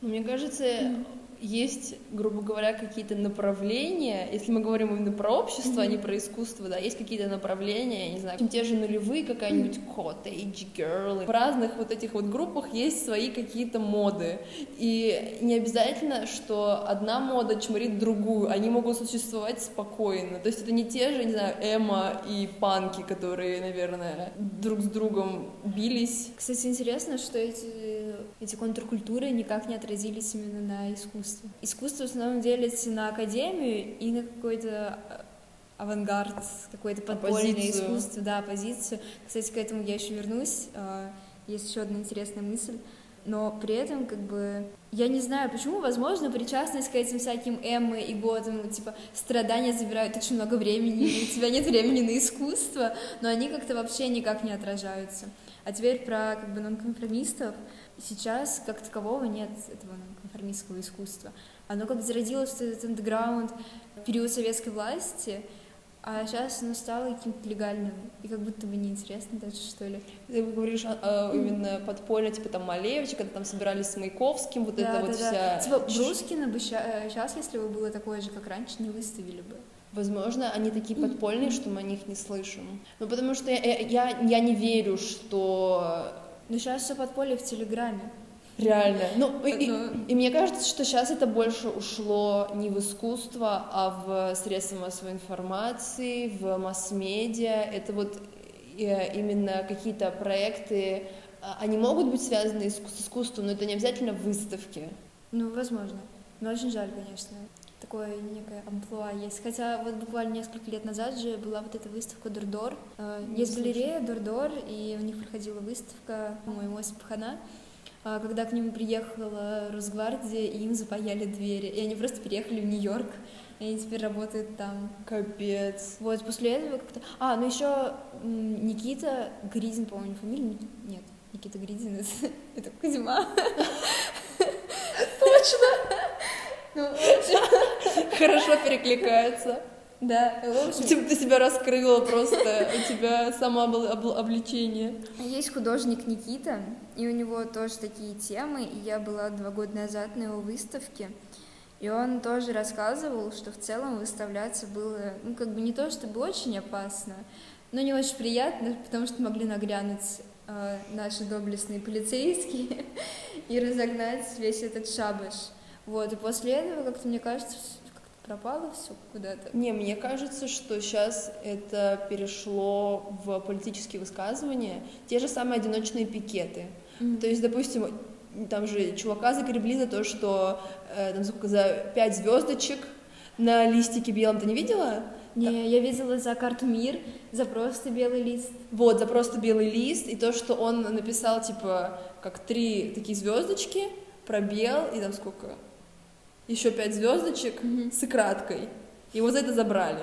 Ну, Мне кажется, есть, грубо говоря, какие-то направления, если мы говорим именно про общество, а не про искусство, да, есть какие-то направления, я не знаю, те же нулевые, какая-нибудь cottage girl. В разных вот этих вот группах есть свои какие-то моды. И не обязательно, что одна мода чморит другую, они могут существовать спокойно. То есть это не те же, не знаю, эмо и панки, которые, наверное, друг с другом бились. Кстати, интересно, что эти, эти контркультуры никак не отразились именно на искусстве. Искусство в основном делится на академию и на какой-то э, авангард, какое-то подпольное Оппозицию. искусство, да, позицию. Кстати, к этому я еще вернусь. А, Есть еще одна интересная мысль. но при этом как бы я не знаю, почему, возможно, причастность к этим всяким Эммы и Готам, типа, страдания забирают очень много времени, у тебя нет времени на искусство, но они как-то вообще никак не отражаются. А теперь про как бы нонконформистов. Сейчас как такового нет этого нонконформистского искусства. Оно как зародилось в этот андеграунд период советской власти, а сейчас оно стало каким-то легальным, и как будто бы неинтересно даже, что ли. Ты говоришь а, а, именно подпольно, типа там Малевич, когда там собирались с Маяковским, вот да, это да, вот да. вся... Типа Брускина бы сейчас, если бы было такое же, как раньше, не выставили бы. Возможно, они такие подпольные, что мы о них не слышим. Ну, потому что я, я, я не верю, что... Ну, сейчас все подполье в Телеграме. Реально. Ну, и, и, и мне кажется, что сейчас это больше ушло не в искусство, а в средства массовой информации, в масс-медиа. Это вот э, именно какие-то проекты, а, они могут быть связаны с искусством, но это не обязательно выставки. Ну, возможно. Но очень жаль, конечно. Такое некое амплуа есть. Хотя вот буквально несколько лет назад же была вот эта выставка Дордор. Э, есть галерея Дордор, и у них проходила выставка, по-моему, Осип Хана. А, когда к нему приехала Росгвардия, и им запаяли двери. И они просто переехали в Нью-Йорк, и они теперь работают там. Капец. Вот, после этого как-то... А, ну еще Никита Гридин, по-моему, фамилия? Нет, Никита Гридин, это, это Кузьма. Точно! Ну, Хорошо перекликается. Да, общем... Ты себя раскрыла просто, у тебя самообличение. Есть художник Никита, и у него тоже такие темы, и я была два года назад на его выставке, и он тоже рассказывал, что в целом выставляться было, ну, как бы не то чтобы очень опасно, но не очень приятно, потому что могли нагрянуть э, наши доблестные полицейские и разогнать весь этот шабаш. Вот, и после этого, как-то мне кажется, пропало все куда-то? Не, мне кажется, что сейчас это перешло в политические высказывания, те же самые одиночные пикеты. Mm-hmm. То есть, допустим, там же чувака загребли за то, что э, там сколько, за пять звездочек на листике белом. Ты не видела? Не, так. я видела за карту мир, за просто белый лист. Вот, за просто белый лист, и то, что он написал, типа, как три такие звездочки, пробел, и там сколько, еще пять звездочек mm-hmm. с краткой. Его за это забрали.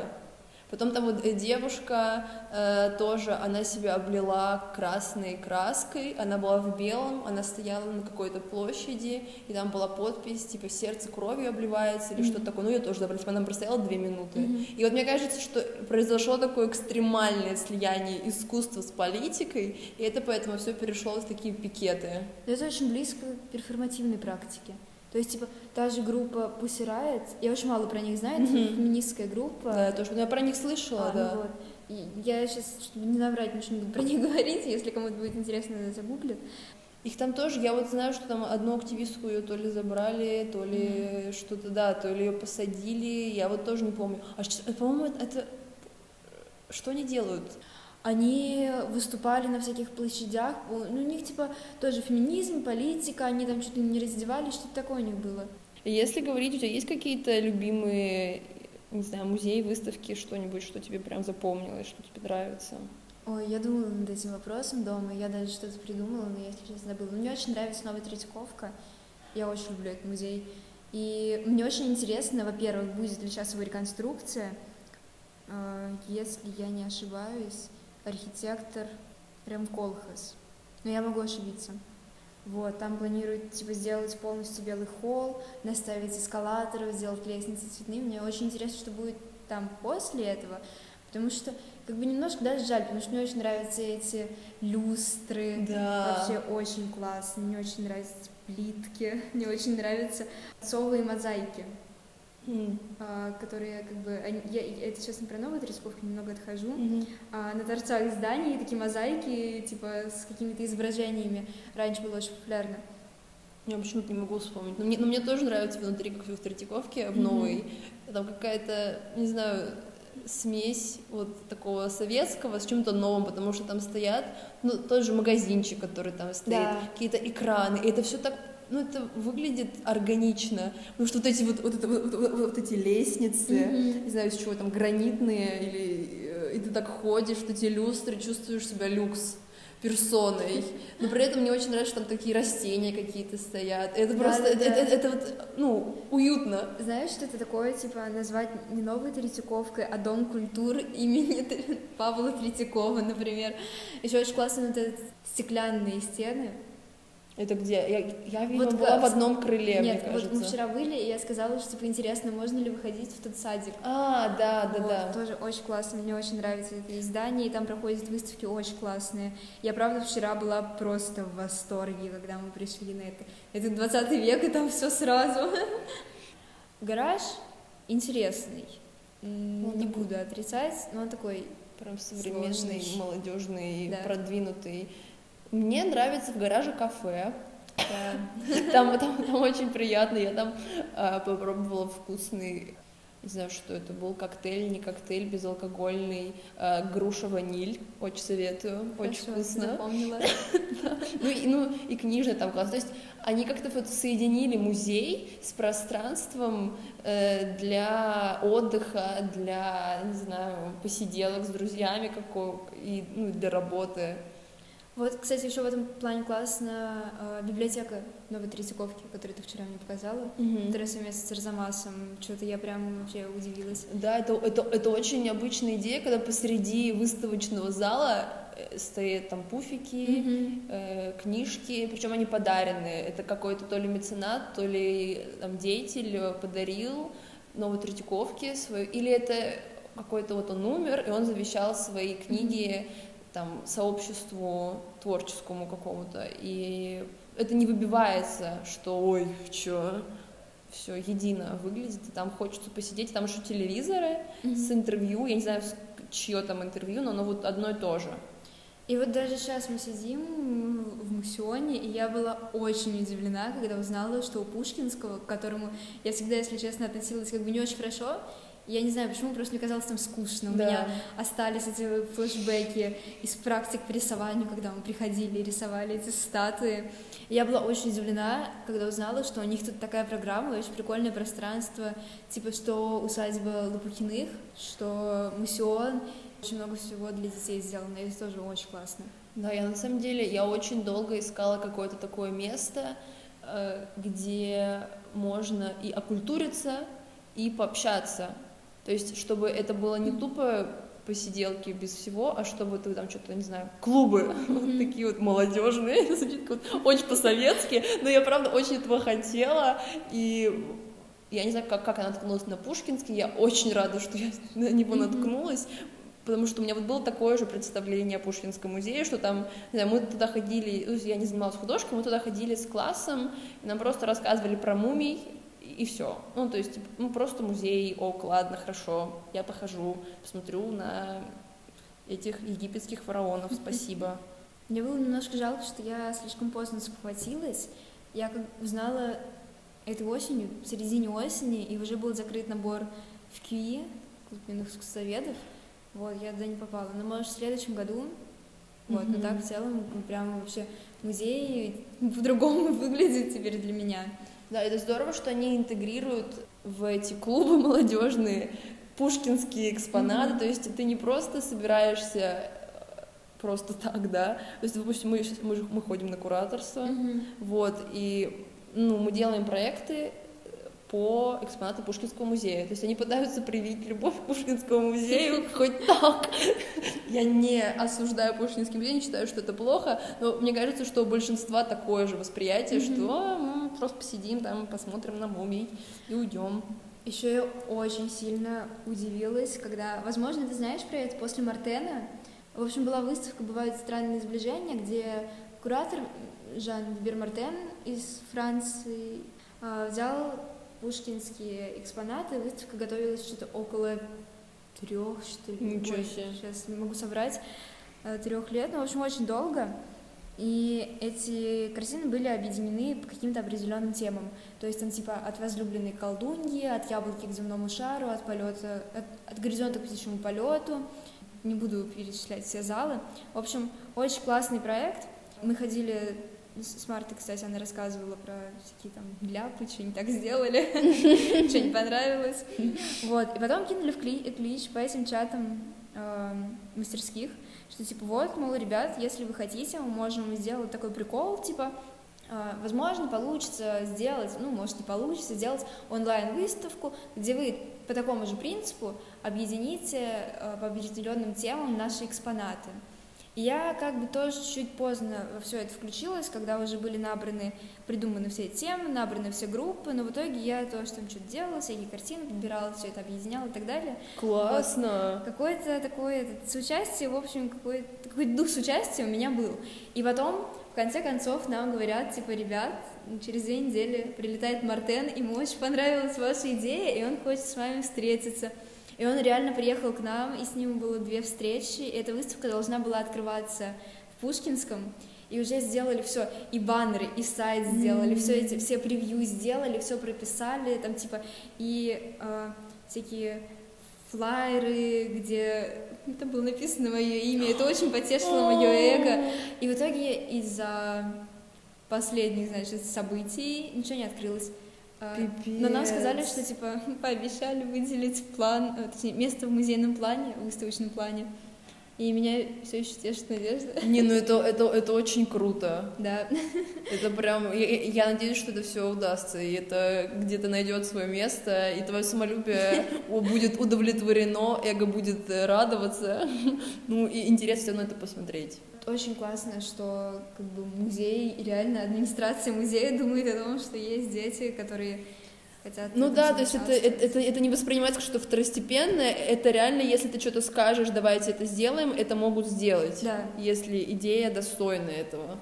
Потом там вот э, девушка э, тоже, она себя облила красной краской, она была в белом, она стояла на какой-то площади, и там была подпись, типа, сердце кровью обливается или mm-hmm. что-то такое, ну, ее тоже забрали, типа, она простояла две минуты. Mm-hmm. И вот мне кажется, что произошло такое экстремальное слияние искусства с политикой, и это поэтому все перешло в такие пикеты. Это очень близко к перформативной практике. То есть, типа, та же группа Pussy Riot, я очень мало про них знаю, mm-hmm. это феминистская группа. Да, тоже, я про них слышала, а, да. Ну вот. И я сейчас, чтобы не наврать, ничего не буду про них говорить, если кому-то будет интересно, загуглит. Их там тоже, я вот знаю, что там одну активистку ее то ли забрали, то ли mm-hmm. что-то, да, то ли ее посадили, я вот тоже не помню. А, по-моему, это... Что они делают? Они выступали на всяких площадях, ну, у них типа тоже феминизм, политика, они там что-то не раздевались, что-то такое у них было. Если говорить, у тебя есть какие-то любимые, не знаю, музеи, выставки, что-нибудь, что тебе прям запомнилось, что тебе нравится? Ой, я думала над этим вопросом дома, я даже что-то придумала, но я, если честно, забыла. Мне очень нравится Новая Третьяковка, я очень люблю этот музей. И мне очень интересно, во-первых, будет ли сейчас его реконструкция, а, если я не ошибаюсь, архитектор Ремколхас. Но я могу ошибиться. Вот, там планируют, типа, сделать полностью белый холл, наставить эскалаторы, сделать лестницы цветные. Мне очень интересно, что будет там после этого, потому что, как бы, немножко даже жаль, потому что мне очень нравятся эти люстры. Да. Вообще очень классно. Мне очень нравятся плитки, мне очень нравятся совые мозаики. Mm. А, которые как бы они, я, это сейчас не про новую Тресковку немного отхожу mm-hmm. а, на торцах зданий такие мозаики типа с какими-то изображениями раньше было очень популярно я почему-то не могу вспомнить но мне, но мне тоже нравится внутри как в Третьяковке в новой mm-hmm. там какая-то не знаю смесь вот такого советского с чем-то новым, потому что там стоят, ну, тот же магазинчик, который там стоит, да. какие-то экраны, и это все так ну, это выглядит органично, потому что вот эти вот, вот, это, вот, вот, вот эти лестницы, mm-hmm. не знаю, из чего там, гранитные, или, э, и ты так ходишь, что эти люстры, чувствуешь себя люкс. персоной, но при этом мне очень нравится, что там такие растения какие-то стоят. Это Да, просто, да, это, да. это- это вот, ну, уютно. Знаешь, что это такое, типа, назвать не новой Третьяковкой, а Дом культур имени Павла Третьякова, например. Еще очень классно вот эти стеклянные стены. Это где? Я, я видела, Вот была в одном крыле, мне Нет, кажется. вот мы вчера были, и я сказала, что, типа, интересно, можно ли выходить в тот садик. А, да, да, Вот, да. Тоже очень классно, мне очень нравится это издание, и там проходят выставки очень классные. Я, правда, вчера была просто в восторге, когда мы пришли на это. Это 20 век, и там все сразу. Гараж интересный, Ну, не буду отрицать, но он такой Прям современный, молодежный, продвинутый. Мне нравится в гараже кафе. Там, там, там очень приятно. Я там а, попробовала вкусный, не знаю, что это был, коктейль, не коктейль, безалкогольный, а, груша ваниль. Очень советую, очень хорошо, вкусно. запомнила. Ну и, ну и книжный там класс. То есть они как-то вот соединили музей с пространством э, для отдыха, для, не знаю, посиделок с друзьями какого, и ну, для работы. Вот, кстати, еще в этом плане классно э, библиотека Новой Третьяковки, которую ты вчера мне показала, которая совместно с Арзамасом. Что-то я прям вообще удивилась. Да, это, это, это очень необычная идея, когда посреди выставочного зала э, стоят там пуфики, э, книжки, причем они подаренные. Это какой-то то ли меценат, то ли там, деятель подарил Новой Третьяковке свою, или это какой-то вот он умер, и он завещал свои книги там сообществу творческому какому-то, и это не выбивается, что ой, чё, все едино выглядит, и там хочется посидеть, там еще телевизоры с интервью, я не знаю, чье там интервью, но оно вот одно и то же. И вот даже сейчас мы сидим в Мусионе, и я была очень удивлена, когда узнала, что у Пушкинского, к которому я всегда, если честно, относилась как бы не очень хорошо, я не знаю почему, просто мне казалось там скучно. У Да. меня остались эти флешбеки из практик по рисованию, когда мы приходили и рисовали эти статуи. Я была очень удивлена, когда узнала, что у них тут такая программа, очень прикольное пространство, типа что усадьба Лопухиных, что Мусион, очень много всего для детей сделано, и это тоже очень классно. Да, я на самом деле, я очень долго искала какое-то такое место, э, где можно и окультуриться, и пообщаться. То есть, чтобы это было не тупо посиделки без всего, а чтобы ты там что-то, не знаю, клубы вот такие вот молодежные, звучит вот очень по-советски, но я правда очень этого хотела, и я не знаю, как, как она наткнулась на Пушкинский, я очень рада, что я на него наткнулась, потому что у меня вот было такое же представление о Пушкинском музее, что там, не знаю, мы туда ходили, ну, я не занималась художкой, мы туда ходили с классом, и нам просто рассказывали про мумий, и все. Ну, то есть, ну, просто музей, ок, ладно, хорошо, я похожу, посмотрю на этих египетских фараонов, спасибо. Мне было немножко жалко, что я слишком поздно спохватилась. Я как узнала этой осенью, в середине осени, и уже был закрыт набор в КЮИ, клуб юных искусствоведов. Вот, я туда не попала. Но, может, в следующем году. Вот, но Мгм. так в целом прям вообще музей по-другому выглядит теперь для меня. Да, это здорово, что они интегрируют в эти клубы молодежные пушкинские экспонаты, то есть ты не просто собираешься э, просто так, да, то есть, допустим, мы, мы, мы ходим на кураторство, вот, и, ну, мы делаем проекты по экспонатам Пушкинского музея. То есть они пытаются привить любовь к Пушкинскому музею хоть так. Я не осуждаю Пушкинский музей, не считаю, что это плохо, но мне кажется, что у большинства такое же восприятие, что «А, мы просто посидим там, посмотрим на мумий и уйдем. Еще я очень сильно удивилась, когда, возможно, ты знаешь про это после Мартена. В общем, была выставка «Бывают странные сближения», где куратор Жан Бер Мартен из Франции а, взял пушкинские экспонаты. Выставка готовилась что-то около трех, что ли. Ничего себе. Сейчас не могу соврать. Трех лет, ну, в общем, очень долго. И эти картины были объединены по каким-то определенным темам. То есть там типа от возлюбленной колдуньи, от яблоки к земному шару, от полета, от, от горизонта к птичьему полету. Не буду перечислять все залы. В общем, очень классный проект. Мы ходили с с кстати, она рассказывала про всякие там ляпы, что не так сделали, что не понравилось. Вот. И потом кинули в кли- клич по этим чатам эм, мастерских, что типа вот, мол, ребят, если вы хотите, мы можем сделать такой прикол, типа, а, возможно, получится сделать, ну, может, не получится, сделать онлайн-выставку, где вы по такому же принципу объедините а, по определенным темам наши экспонаты. И я как бы тоже чуть поздно во все это включилась, когда уже были набраны, придуманы все темы, набраны все группы, но в итоге я тоже там что-то делала, всякие картины подбирала, все это объединяла и так далее. Классно! Вот какое-то такое этот, соучастие, в общем, какой-то какой дух соучастия у меня был. И потом, в конце концов, нам говорят, типа, ребят, через две недели прилетает Мартен, ему очень понравилась ваша идея, и он хочет с вами встретиться. И он реально приехал к нам, и с ним было две встречи. И эта выставка должна была открываться в Пушкинском. И уже сделали все, и баннеры, и сайт сделали, mm-hmm. все эти, все превью сделали, все прописали, там типа и э, всякие флайеры, где это было написано мое имя, это очень потешило мое эго. И в итоге из-за последних, значит, событий ничего не открылось. Пипец. Но нам сказали, что типа пообещали выделить план, э, точнее, место в музейном плане, в выставочном плане. И меня все еще тешит надежда. Не, ну это, это, это очень круто. Да. Это прям, я, я надеюсь, что это все удастся, и это где-то найдет свое место, и твое самолюбие будет удовлетворено, эго будет радоваться. Ну и интересно все равно это посмотреть очень классно, что как бы музей реально администрация музея думает о том, что есть дети, которые хотят. Ну да, то есть это, это, это, это не воспринимается что второстепенное, это реально, если ты что-то скажешь, давайте это сделаем, это могут сделать, да. если идея достойна этого.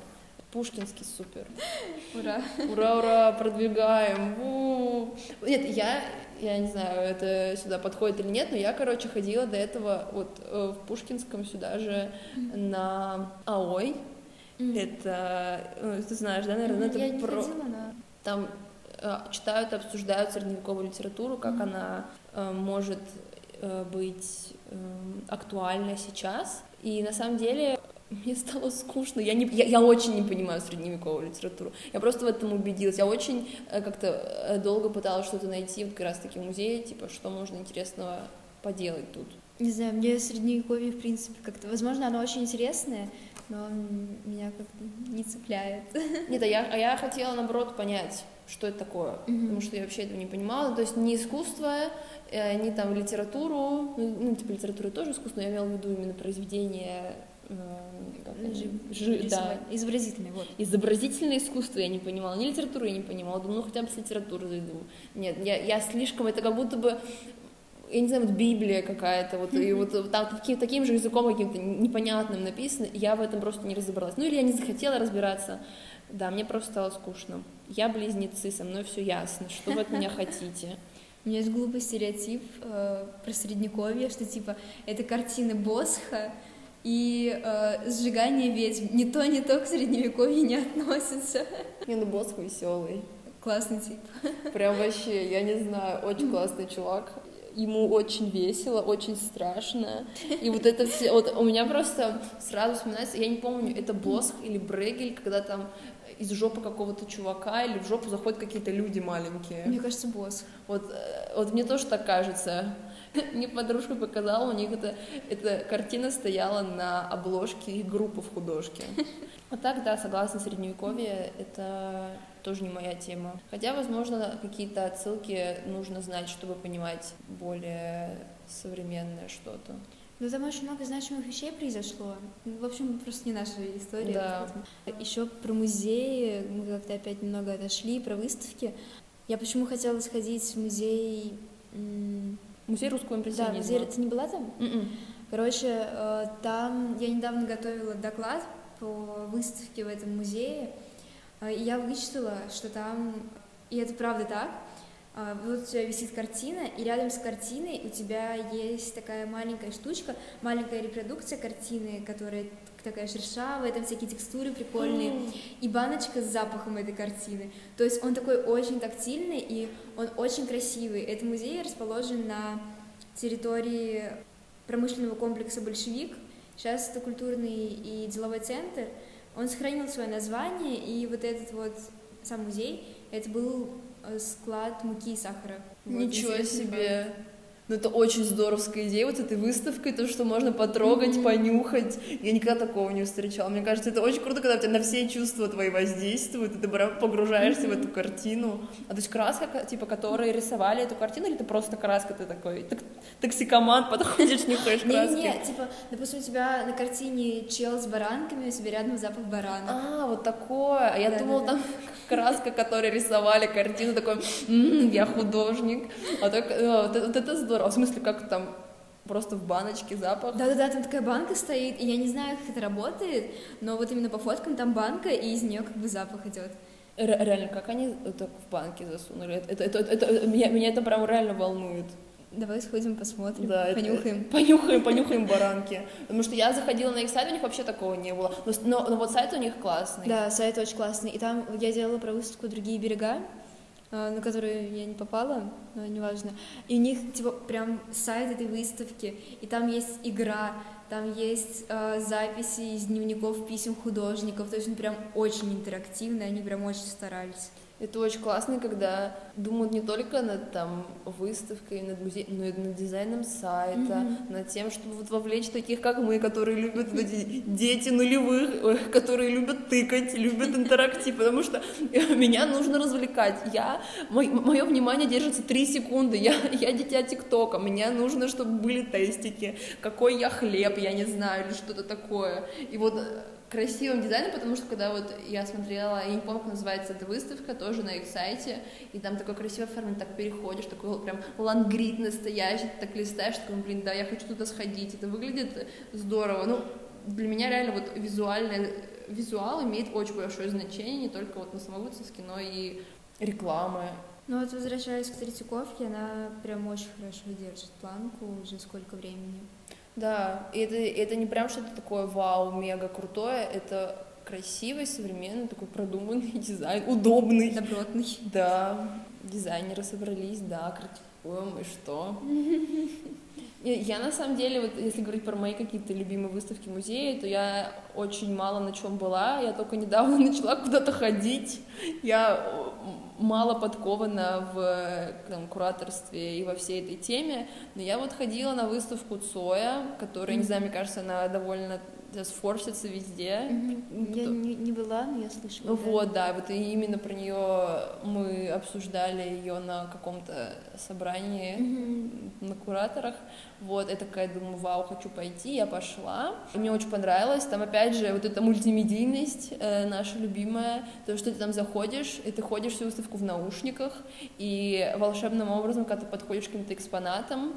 Пушкинский супер. Ура. Ура, ура, продвигаем. У-у-у. Нет, я я не знаю, это сюда подходит или нет, но я, короче, ходила до этого вот э, в Пушкинском сюда же mm-hmm. на АОЙ. Mm-hmm. Это, ну, ты знаешь, да, наверное, mm-hmm. это я про... Не ходила, но... Там э, читают, обсуждают средневековую литературу, как mm-hmm. она э, может э, быть актуальна сейчас. И на самом деле мне стало скучно. Я, не, я, я очень не понимаю средневековую литературу. Я просто в этом убедилась. Я очень как-то долго пыталась что-то найти, вот как раз-таки в музее, типа, что можно интересного поделать тут. Не знаю, мне средневековье, в принципе, как-то... Возможно, оно очень интересное, но меня как-то не цепляет. Нет, а я, а я хотела, наоборот, понять, что это такое, mm-hmm. потому что я вообще этого не понимала. То есть не искусство, э, не там литературу, ну, ну типа литература тоже искусство, я имела в виду именно произведение Жи, да. изобразительное, вот. Изобразительное искусство я не понимала, ни литературу я не понимала, думаю, ну хотя бы с литературой зайду. Нет, я, я слишком, это как будто бы я не знаю, вот Библия какая-то, вот, и вот там таким, таким же языком каким-то непонятным написано, я в этом просто не разобралась. Ну или я не захотела разбираться. Да, мне просто стало скучно. Я близнецы, со мной все ясно, что вы от меня хотите. У меня есть глупый стереотип э, про средневековье, что типа это картины Босха, и э, сжигание ведьм. Ни то, ни то к средневековью не относится. Не, ну босс веселый. Классный тип. Прям вообще, я не знаю, очень классный чувак. Ему очень весело, очень страшно. И вот это все... Вот у меня просто сразу вспоминается, я не помню, это Босх или Брегель, когда там из жопы какого-то чувака или в жопу заходят какие-то люди маленькие. Мне кажется, босс. Вот, э, вот мне тоже так кажется. Мне подружка показала, у них это, эта картина стояла на обложке их группы в художке. А так, да, согласна, средневековье — это тоже не моя тема. Хотя, возможно, какие-то отсылки нужно знать, чтобы понимать более современное что-то. Ну, там очень много значимых вещей произошло. В общем, просто не наша история. Да. Еще про музеи, мы как-то опять немного отошли, про выставки. Я почему хотела сходить в музей Музей русского импрессионизма. Да, музей, ты не была там? Mm-mm. М-м. Короче, э, там я недавно готовила доклад по выставке в этом музее, э, и я вычитала, что там, и это правда так, вот у тебя висит картина, и рядом с картиной у тебя есть такая маленькая штучка, маленькая репродукция картины, которая такая шершавая, там всякие текстуры прикольные, и баночка с запахом этой картины. То есть он такой очень тактильный, и он очень красивый. Этот музей расположен на территории промышленного комплекса «Большевик». Сейчас это культурный и деловой центр. Он сохранил свое название, и вот этот вот сам музей, это был склад муки и сахара. Ничего себе! Ну, это очень здоровская идея, вот этой выставкой, то, что можно потрогать, mm-hmm. понюхать. Я никогда такого не встречала. Мне кажется, это очень круто, когда у тебя на все чувства твои воздействуют, и ты погружаешься mm-hmm. в эту картину. А то есть краска, типа, которые рисовали эту картину, или это просто краска, ты такой так, токсикоман, подходишь, нюхаешь краски? Не-не, типа, допустим, у тебя на картине чел с баранками, у тебя рядом запах барана. А, вот такое. А я думала, там краска, которой рисовали картину, такой, я художник. А так, э, вот это здорово. В смысле, как там просто в баночке запах. Да-да-да, там такая банка стоит, и я не знаю, как это работает, но вот именно по фоткам там банка, и из нее как бы запах идет. Реально, как они так в банке засунули? Это, это, это, это, меня, меня это прям реально волнует. Давай сходим, посмотрим, да, понюхаем. Это, понюхаем, понюхаем баранки. Потому что я заходила на их сайт, у них вообще такого не было. Но, но, но вот сайт у них классный. Да, сайт очень классный. И там я делала про выставку «Другие берега», а, на которую я не попала, но неважно. И у них типа прям сайт этой выставки, и там есть игра, там есть э, записи из дневников писем художников, то есть он прям очень интерактивный, они прям очень старались. Это очень классно, когда думают не только над там выставкой, над музеем, но и над дизайном сайта, mm-hmm. над тем, чтобы вот вовлечь таких, как мы, которые любят эти дети нулевых, которые любят тыкать, любят интерактив, потому что меня нужно развлекать. Я, мое внимание держится три секунды, я, я дитя ТикТока, мне нужно, чтобы были тестики, какой я хлеб, я не знаю, или что-то такое. И вот красивым дизайном, потому что когда вот я смотрела, я не помню, как называется эта выставка, тоже на их сайте, и там такой красивый оформление, так переходишь, такой прям лангрид настоящий, так листаешь, такой, блин, да, я хочу туда сходить, это выглядит здорово, ну, для меня реально вот визуальный визуал имеет очень большое значение, не только вот на самой выставке, но и рекламы. Ну вот возвращаясь к Третьяковке, она прям очень хорошо держит планку уже сколько времени. Да, и это, это не прям что-то такое вау, мега крутое, это красивый, современный, такой продуманный дизайн, удобный. Добротный. Да, дизайнеры собрались, да, критикуем, и что? Я на самом деле, вот если говорить про мои какие-то любимые выставки музея, то я очень мало на чем была. Я только недавно начала куда-то ходить. Я мало подкована в там, кураторстве и во всей этой теме, но я вот ходила на выставку Цоя, которая, mm-hmm. не знаю, мне кажется, она довольно сфорсится везде. Mm-hmm. Я не, не была, но я слышала. Вот, да. да, вот и именно про нее мы обсуждали ее на каком-то собрании mm-hmm. на кураторах. Вот, я такая думаю, вау, хочу пойти, я пошла. Мне очень понравилось. Там опять же вот эта мультимедийность э, наша любимая, то, что ты там заходишь, и ты ходишь всю выставку в наушниках, и волшебным образом, когда ты подходишь к каким-то экспонатам,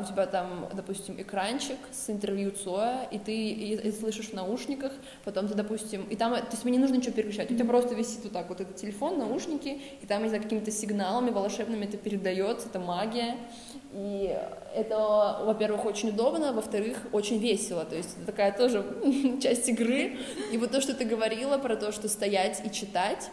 у тебя там, допустим, экранчик с интервью Цоя, и ты и, и слышишь в наушниках, потом ты, допустим, и там, то есть мне не нужно ничего переключать, у тебя просто висит вот так вот этот телефон, наушники, и там, не знаю, какими-то сигналами волшебными это передается, это магия, и это, во-первых, очень удобно, во-вторых, очень весело, то есть это такая тоже часть игры, и вот то, что ты говорила про то, что стоять и читать,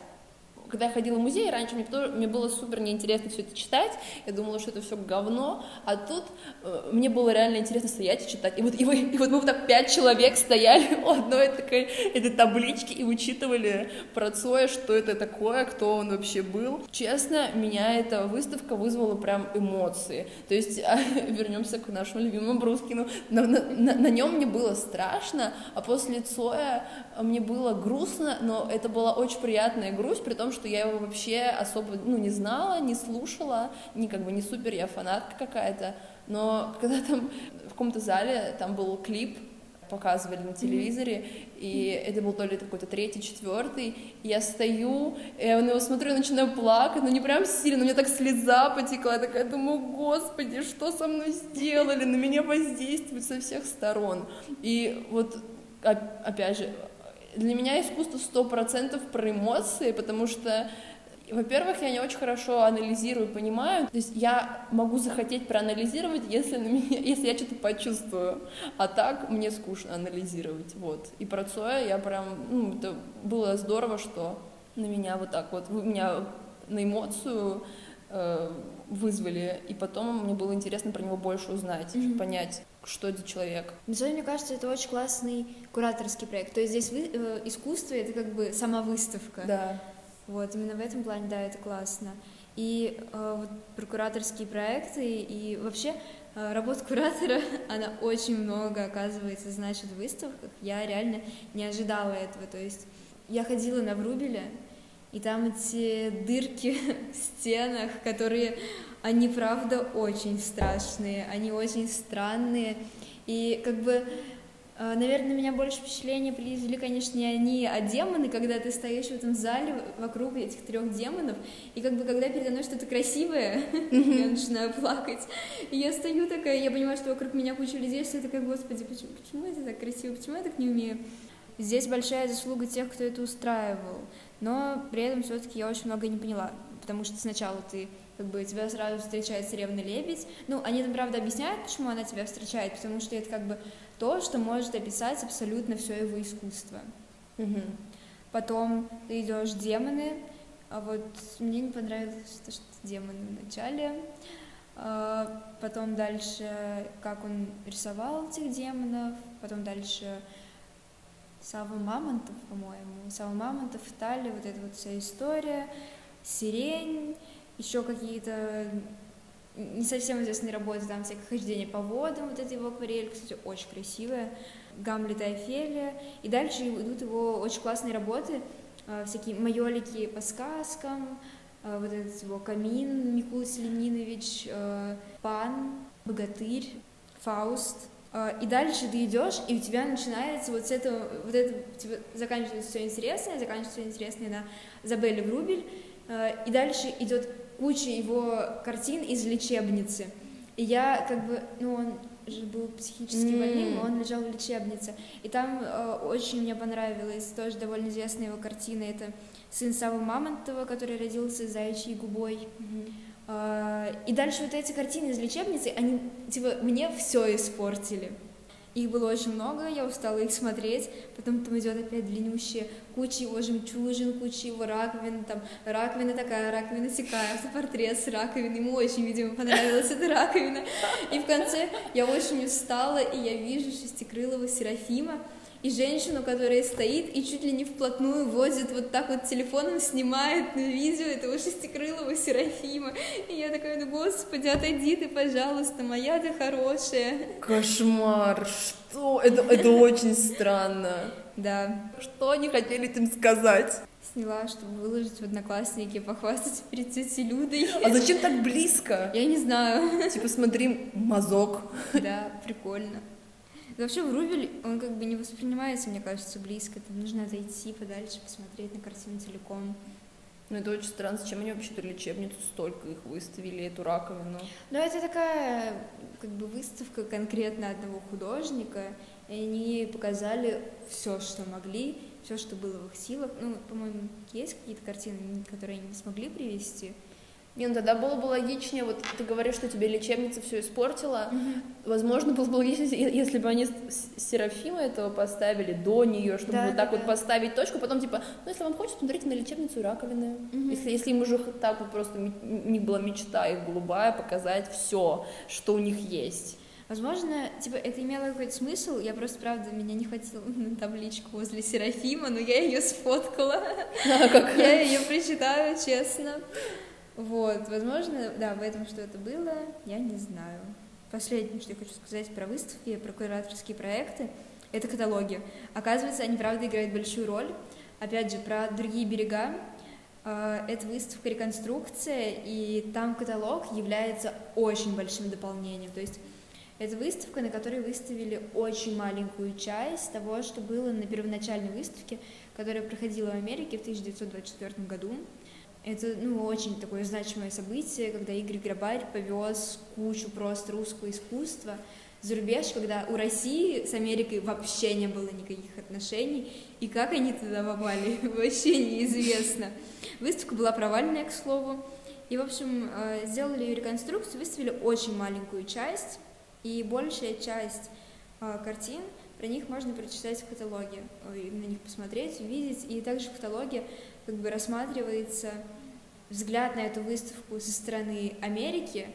когда я ходила в музей, раньше мне, тоже, мне было супер неинтересно все это читать, я думала, что это все говно, а тут э, мне было реально интересно стоять и читать. И вот, и, вы, и вот мы вот так пять человек стояли у одной такой этой таблички и вычитывали про Цоя, что это такое, кто он вообще был. Честно, меня эта выставка вызвала прям эмоции. То есть, а, вернемся к нашему любимому Брускину, на, на, на, на нем мне было страшно, а после Цоя мне было грустно, но это была очень приятная грусть, при том, что я его вообще особо ну, не знала, не слушала, не как бы не супер я фанатка какая-то, но когда там в каком-то зале там был клип, показывали на телевизоре, mm-hmm. и это был то ли какой-то третий, четвертый, я стою, я на него смотрю, начинаю плакать, но не прям сильно, но мне так слеза потекла, я такая думаю, господи, что со мной сделали, на меня воздействуют со всех сторон. И вот опять же, для меня искусство сто процентов про эмоции, потому что во-первых, я не очень хорошо анализирую, понимаю. То есть я могу захотеть проанализировать, если, на меня, если я что-то почувствую. А так мне скучно анализировать. Вот. И про Цоя я прям... Ну, это было здорово, что на меня вот так вот... Меня на эмоцию э, вызвали. И потом мне было интересно про него больше узнать, mm-hmm. понять что это человек. Безусловно, мне кажется, это очень классный кураторский проект. То есть здесь вы, э, искусство — это как бы сама выставка. Да. Вот, именно в этом плане, да, это классно. И э, вот прокураторские проекты и вообще э, работа куратора, она очень много, оказывается, значит в выставках. Я реально не ожидала этого. То есть я ходила на Врубеля, и там эти дырки в стенах, которые, они правда очень страшные, они очень странные. И как бы а, наверное, меня больше впечатления произвели, конечно, не они, а демоны, когда ты стоишь в этом зале вокруг этих трех демонов, и как бы когда передо мной что-то красивое, я начинаю плакать. И я стою такая, я понимаю, что вокруг меня куча людей, что я такая, господи, почему, почему это так красиво, почему я так не умею? Здесь большая заслуга тех, кто это устраивал, но при этом все-таки я очень много не поняла, потому что сначала ты как бы тебя сразу встречает царевна лебедь. Ну, они там, правда, объясняют, почему она тебя встречает, потому что это как бы то, что может описать абсолютно все его искусство. Угу. Потом ты идешь демоны, а вот мне не понравилось то, что демоны в начале. А потом дальше, как он рисовал этих демонов, потом дальше Сава Мамонтов, по-моему. Сава Мамонтов, Италия, вот эта вот вся история, сирень, еще какие-то не совсем известные работы, там всякое хождение по водам, вот эта его акварель, кстати, очень красивая, Гамлет и Офелия, и дальше идут его очень классные работы, а, всякие майолики по сказкам, а, вот этот его камин Микул Селенинович, а, Пан, Богатырь, Фауст, и дальше ты идешь, и у тебя начинается вот с этого, вот это, типа, заканчивается все интересное, заканчивается все интересное на Забелле Врубель, и дальше идет куча его картин из лечебницы. И я как бы, ну, он же был психически mm. больным, он лежал в лечебнице. И там э, очень мне понравилась тоже довольно известная его картина. Это сын Савы Мамонтова, который родился заячьей губой. Mm-hmm. Э, и дальше вот эти картины из лечебницы, они, типа, мне все испортили. Их было очень много, я устала их смотреть. Потом там идет опять длиннющая куча его жемчужин, куча его раковин, там раковина такая, раковина такая, автопортрет с раковиной. Ему очень, видимо, понравилась эта раковина. И в конце я очень устала, и я вижу шестикрылого Серафима, и женщину, которая стоит и чуть ли не вплотную возит, вот так вот телефоном снимает на видео этого шестикрылого Серафима. И я такая, ну господи, отойди ты, пожалуйста, моя ты хорошая. Кошмар, что? Это, это очень странно. Да. Что они хотели им сказать? Сняла, чтобы выложить в Одноклассники, похвастаться перед тетей Людой. А зачем так близко? Я не знаю. Типа, смотри, мазок. Да, прикольно. Вообще в Рубель он как бы не воспринимается, мне кажется, близко. Там нужно отойти подальше, посмотреть на картину целиком. Ну, это очень странно, зачем они вообще-то лечебницу столько их выставили, эту раковину? Ну, это такая, как бы, выставка конкретно одного художника, и они показали все, что могли, все, что было в их силах. Ну, по-моему, есть какие-то картины, которые они не смогли привести, не, ну тогда было бы логичнее, вот ты говоришь, что тебе лечебница все испортила. Угу. Возможно, было бы логичнее, если бы они Серафима этого поставили до нее, чтобы да, вот так да, вот да. поставить точку, потом типа, ну если вам хочется, смотрите на лечебницу и раковины. Угу. Если, если им уже так вот просто у них была мечта их голубая показать все, что у них есть. Возможно, типа, это имело какой-то смысл, я просто, правда, меня не хватило на табличку возле Серафима, но я ее сфоткала. А, как? Я ее прочитаю, честно. Вот, возможно, да, в этом что это было, я не знаю. Последнее, что я хочу сказать про выставки, про кураторские проекты, это каталоги. Оказывается, они, правда, играют большую роль. Опять же, про другие берега. А, это выставка реконструкция, и там каталог является очень большим дополнением. То есть это выставка, на которой выставили очень маленькую часть того, что было на первоначальной выставке, которая проходила в Америке в 1924 году. Это, ну, очень такое значимое событие, когда Игорь Грабарь повез кучу просто русского искусства за рубеж, когда у России с Америкой вообще не было никаких отношений, и как они туда попали, вообще неизвестно. Выставка была провальная, к слову, и, в общем, э, сделали ее реконструкцию, выставили очень маленькую часть, и большая часть э, картин, про них можно прочитать в каталоге, на них посмотреть, увидеть, и также в каталоге как бы рассматривается взгляд на эту выставку со стороны Америки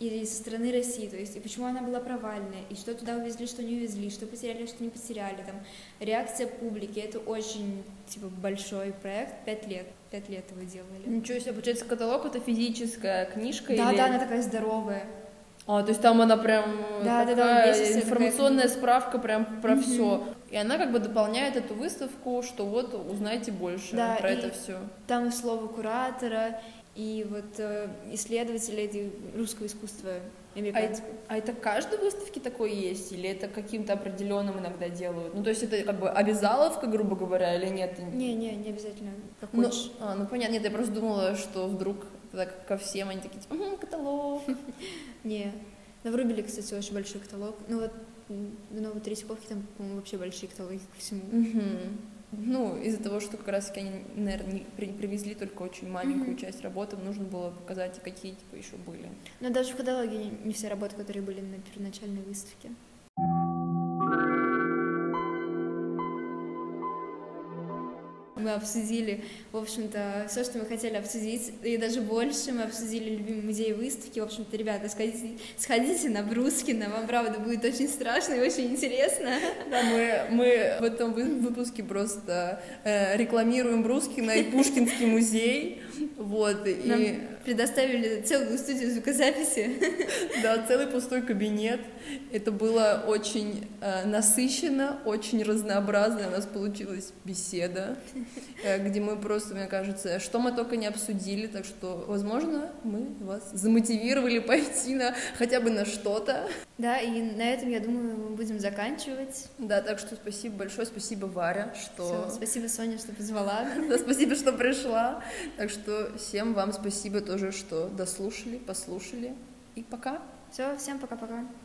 и со стороны России, то есть и почему она была провальная, и что туда увезли, что не увезли, что потеряли, что не потеряли, там реакция публики, это очень типа большой проект, пять лет, пять лет его делали. Ничего себе, получается, каталог это физическая книжка Да, или... да, она такая здоровая. А, то есть там она прям Да, да, да, такая вместе такая информационная справка прям про Мгм. все. И она как бы дополняет эту выставку, что вот узнайте больше Да, про это все. Там и слово куратора, и вот э, исследователя русского искусства А, американского. а это каждой выставке такое есть? Или это каким-то определенным иногда делают? Ну, то есть это как бы обязаловка, грубо говоря, или нет? Не, не, не обязательно, как Ну, хочешь. а, ну понятно, нет, я просто думала, что вдруг так ко всем они такие, типа, «Мгм, каталог. Не. На Врубеле, кстати, очень большой каталог. Ну вот в Новой Третьяковке там, по-моему, вообще большие каталоги ко всему. Ну, из-за того, что как раз они, наверное, привезли только очень маленькую Мгм. часть работы, нужно было показать, какие типа еще были. Но даже в каталоге не, не все работы, которые были на первоначальной выставке. Мы обсудили, в общем-то, все, что мы хотели обсудить, и даже больше. Мы обсудили любимые музеи выставки. В общем-то, ребята, сходите, сходите на Брускина, вам, правда, будет очень страшно и очень интересно. Да, мы, мы в этом вы- выпуске просто э, рекламируем Брускина и Пушкинский музей. Вот, и Нам предоставили целую студию звукозаписи. да, целый пустой кабинет. Это было очень э, насыщенно, очень разнообразно. У нас получилась беседа, э, где мы просто, мне кажется, что мы только не обсудили. Так что, возможно, мы вас замотивировали пойти на хотя бы на что-то. Да, и на этом, я думаю, мы будем заканчивать. Да, так что спасибо большое, спасибо, Варя, что... Всё, спасибо, Соня, что позвала. Да, спасибо, что пришла. Так всем вам спасибо тоже, что дослушали, послушали. И пока. Все, всем пока-пока.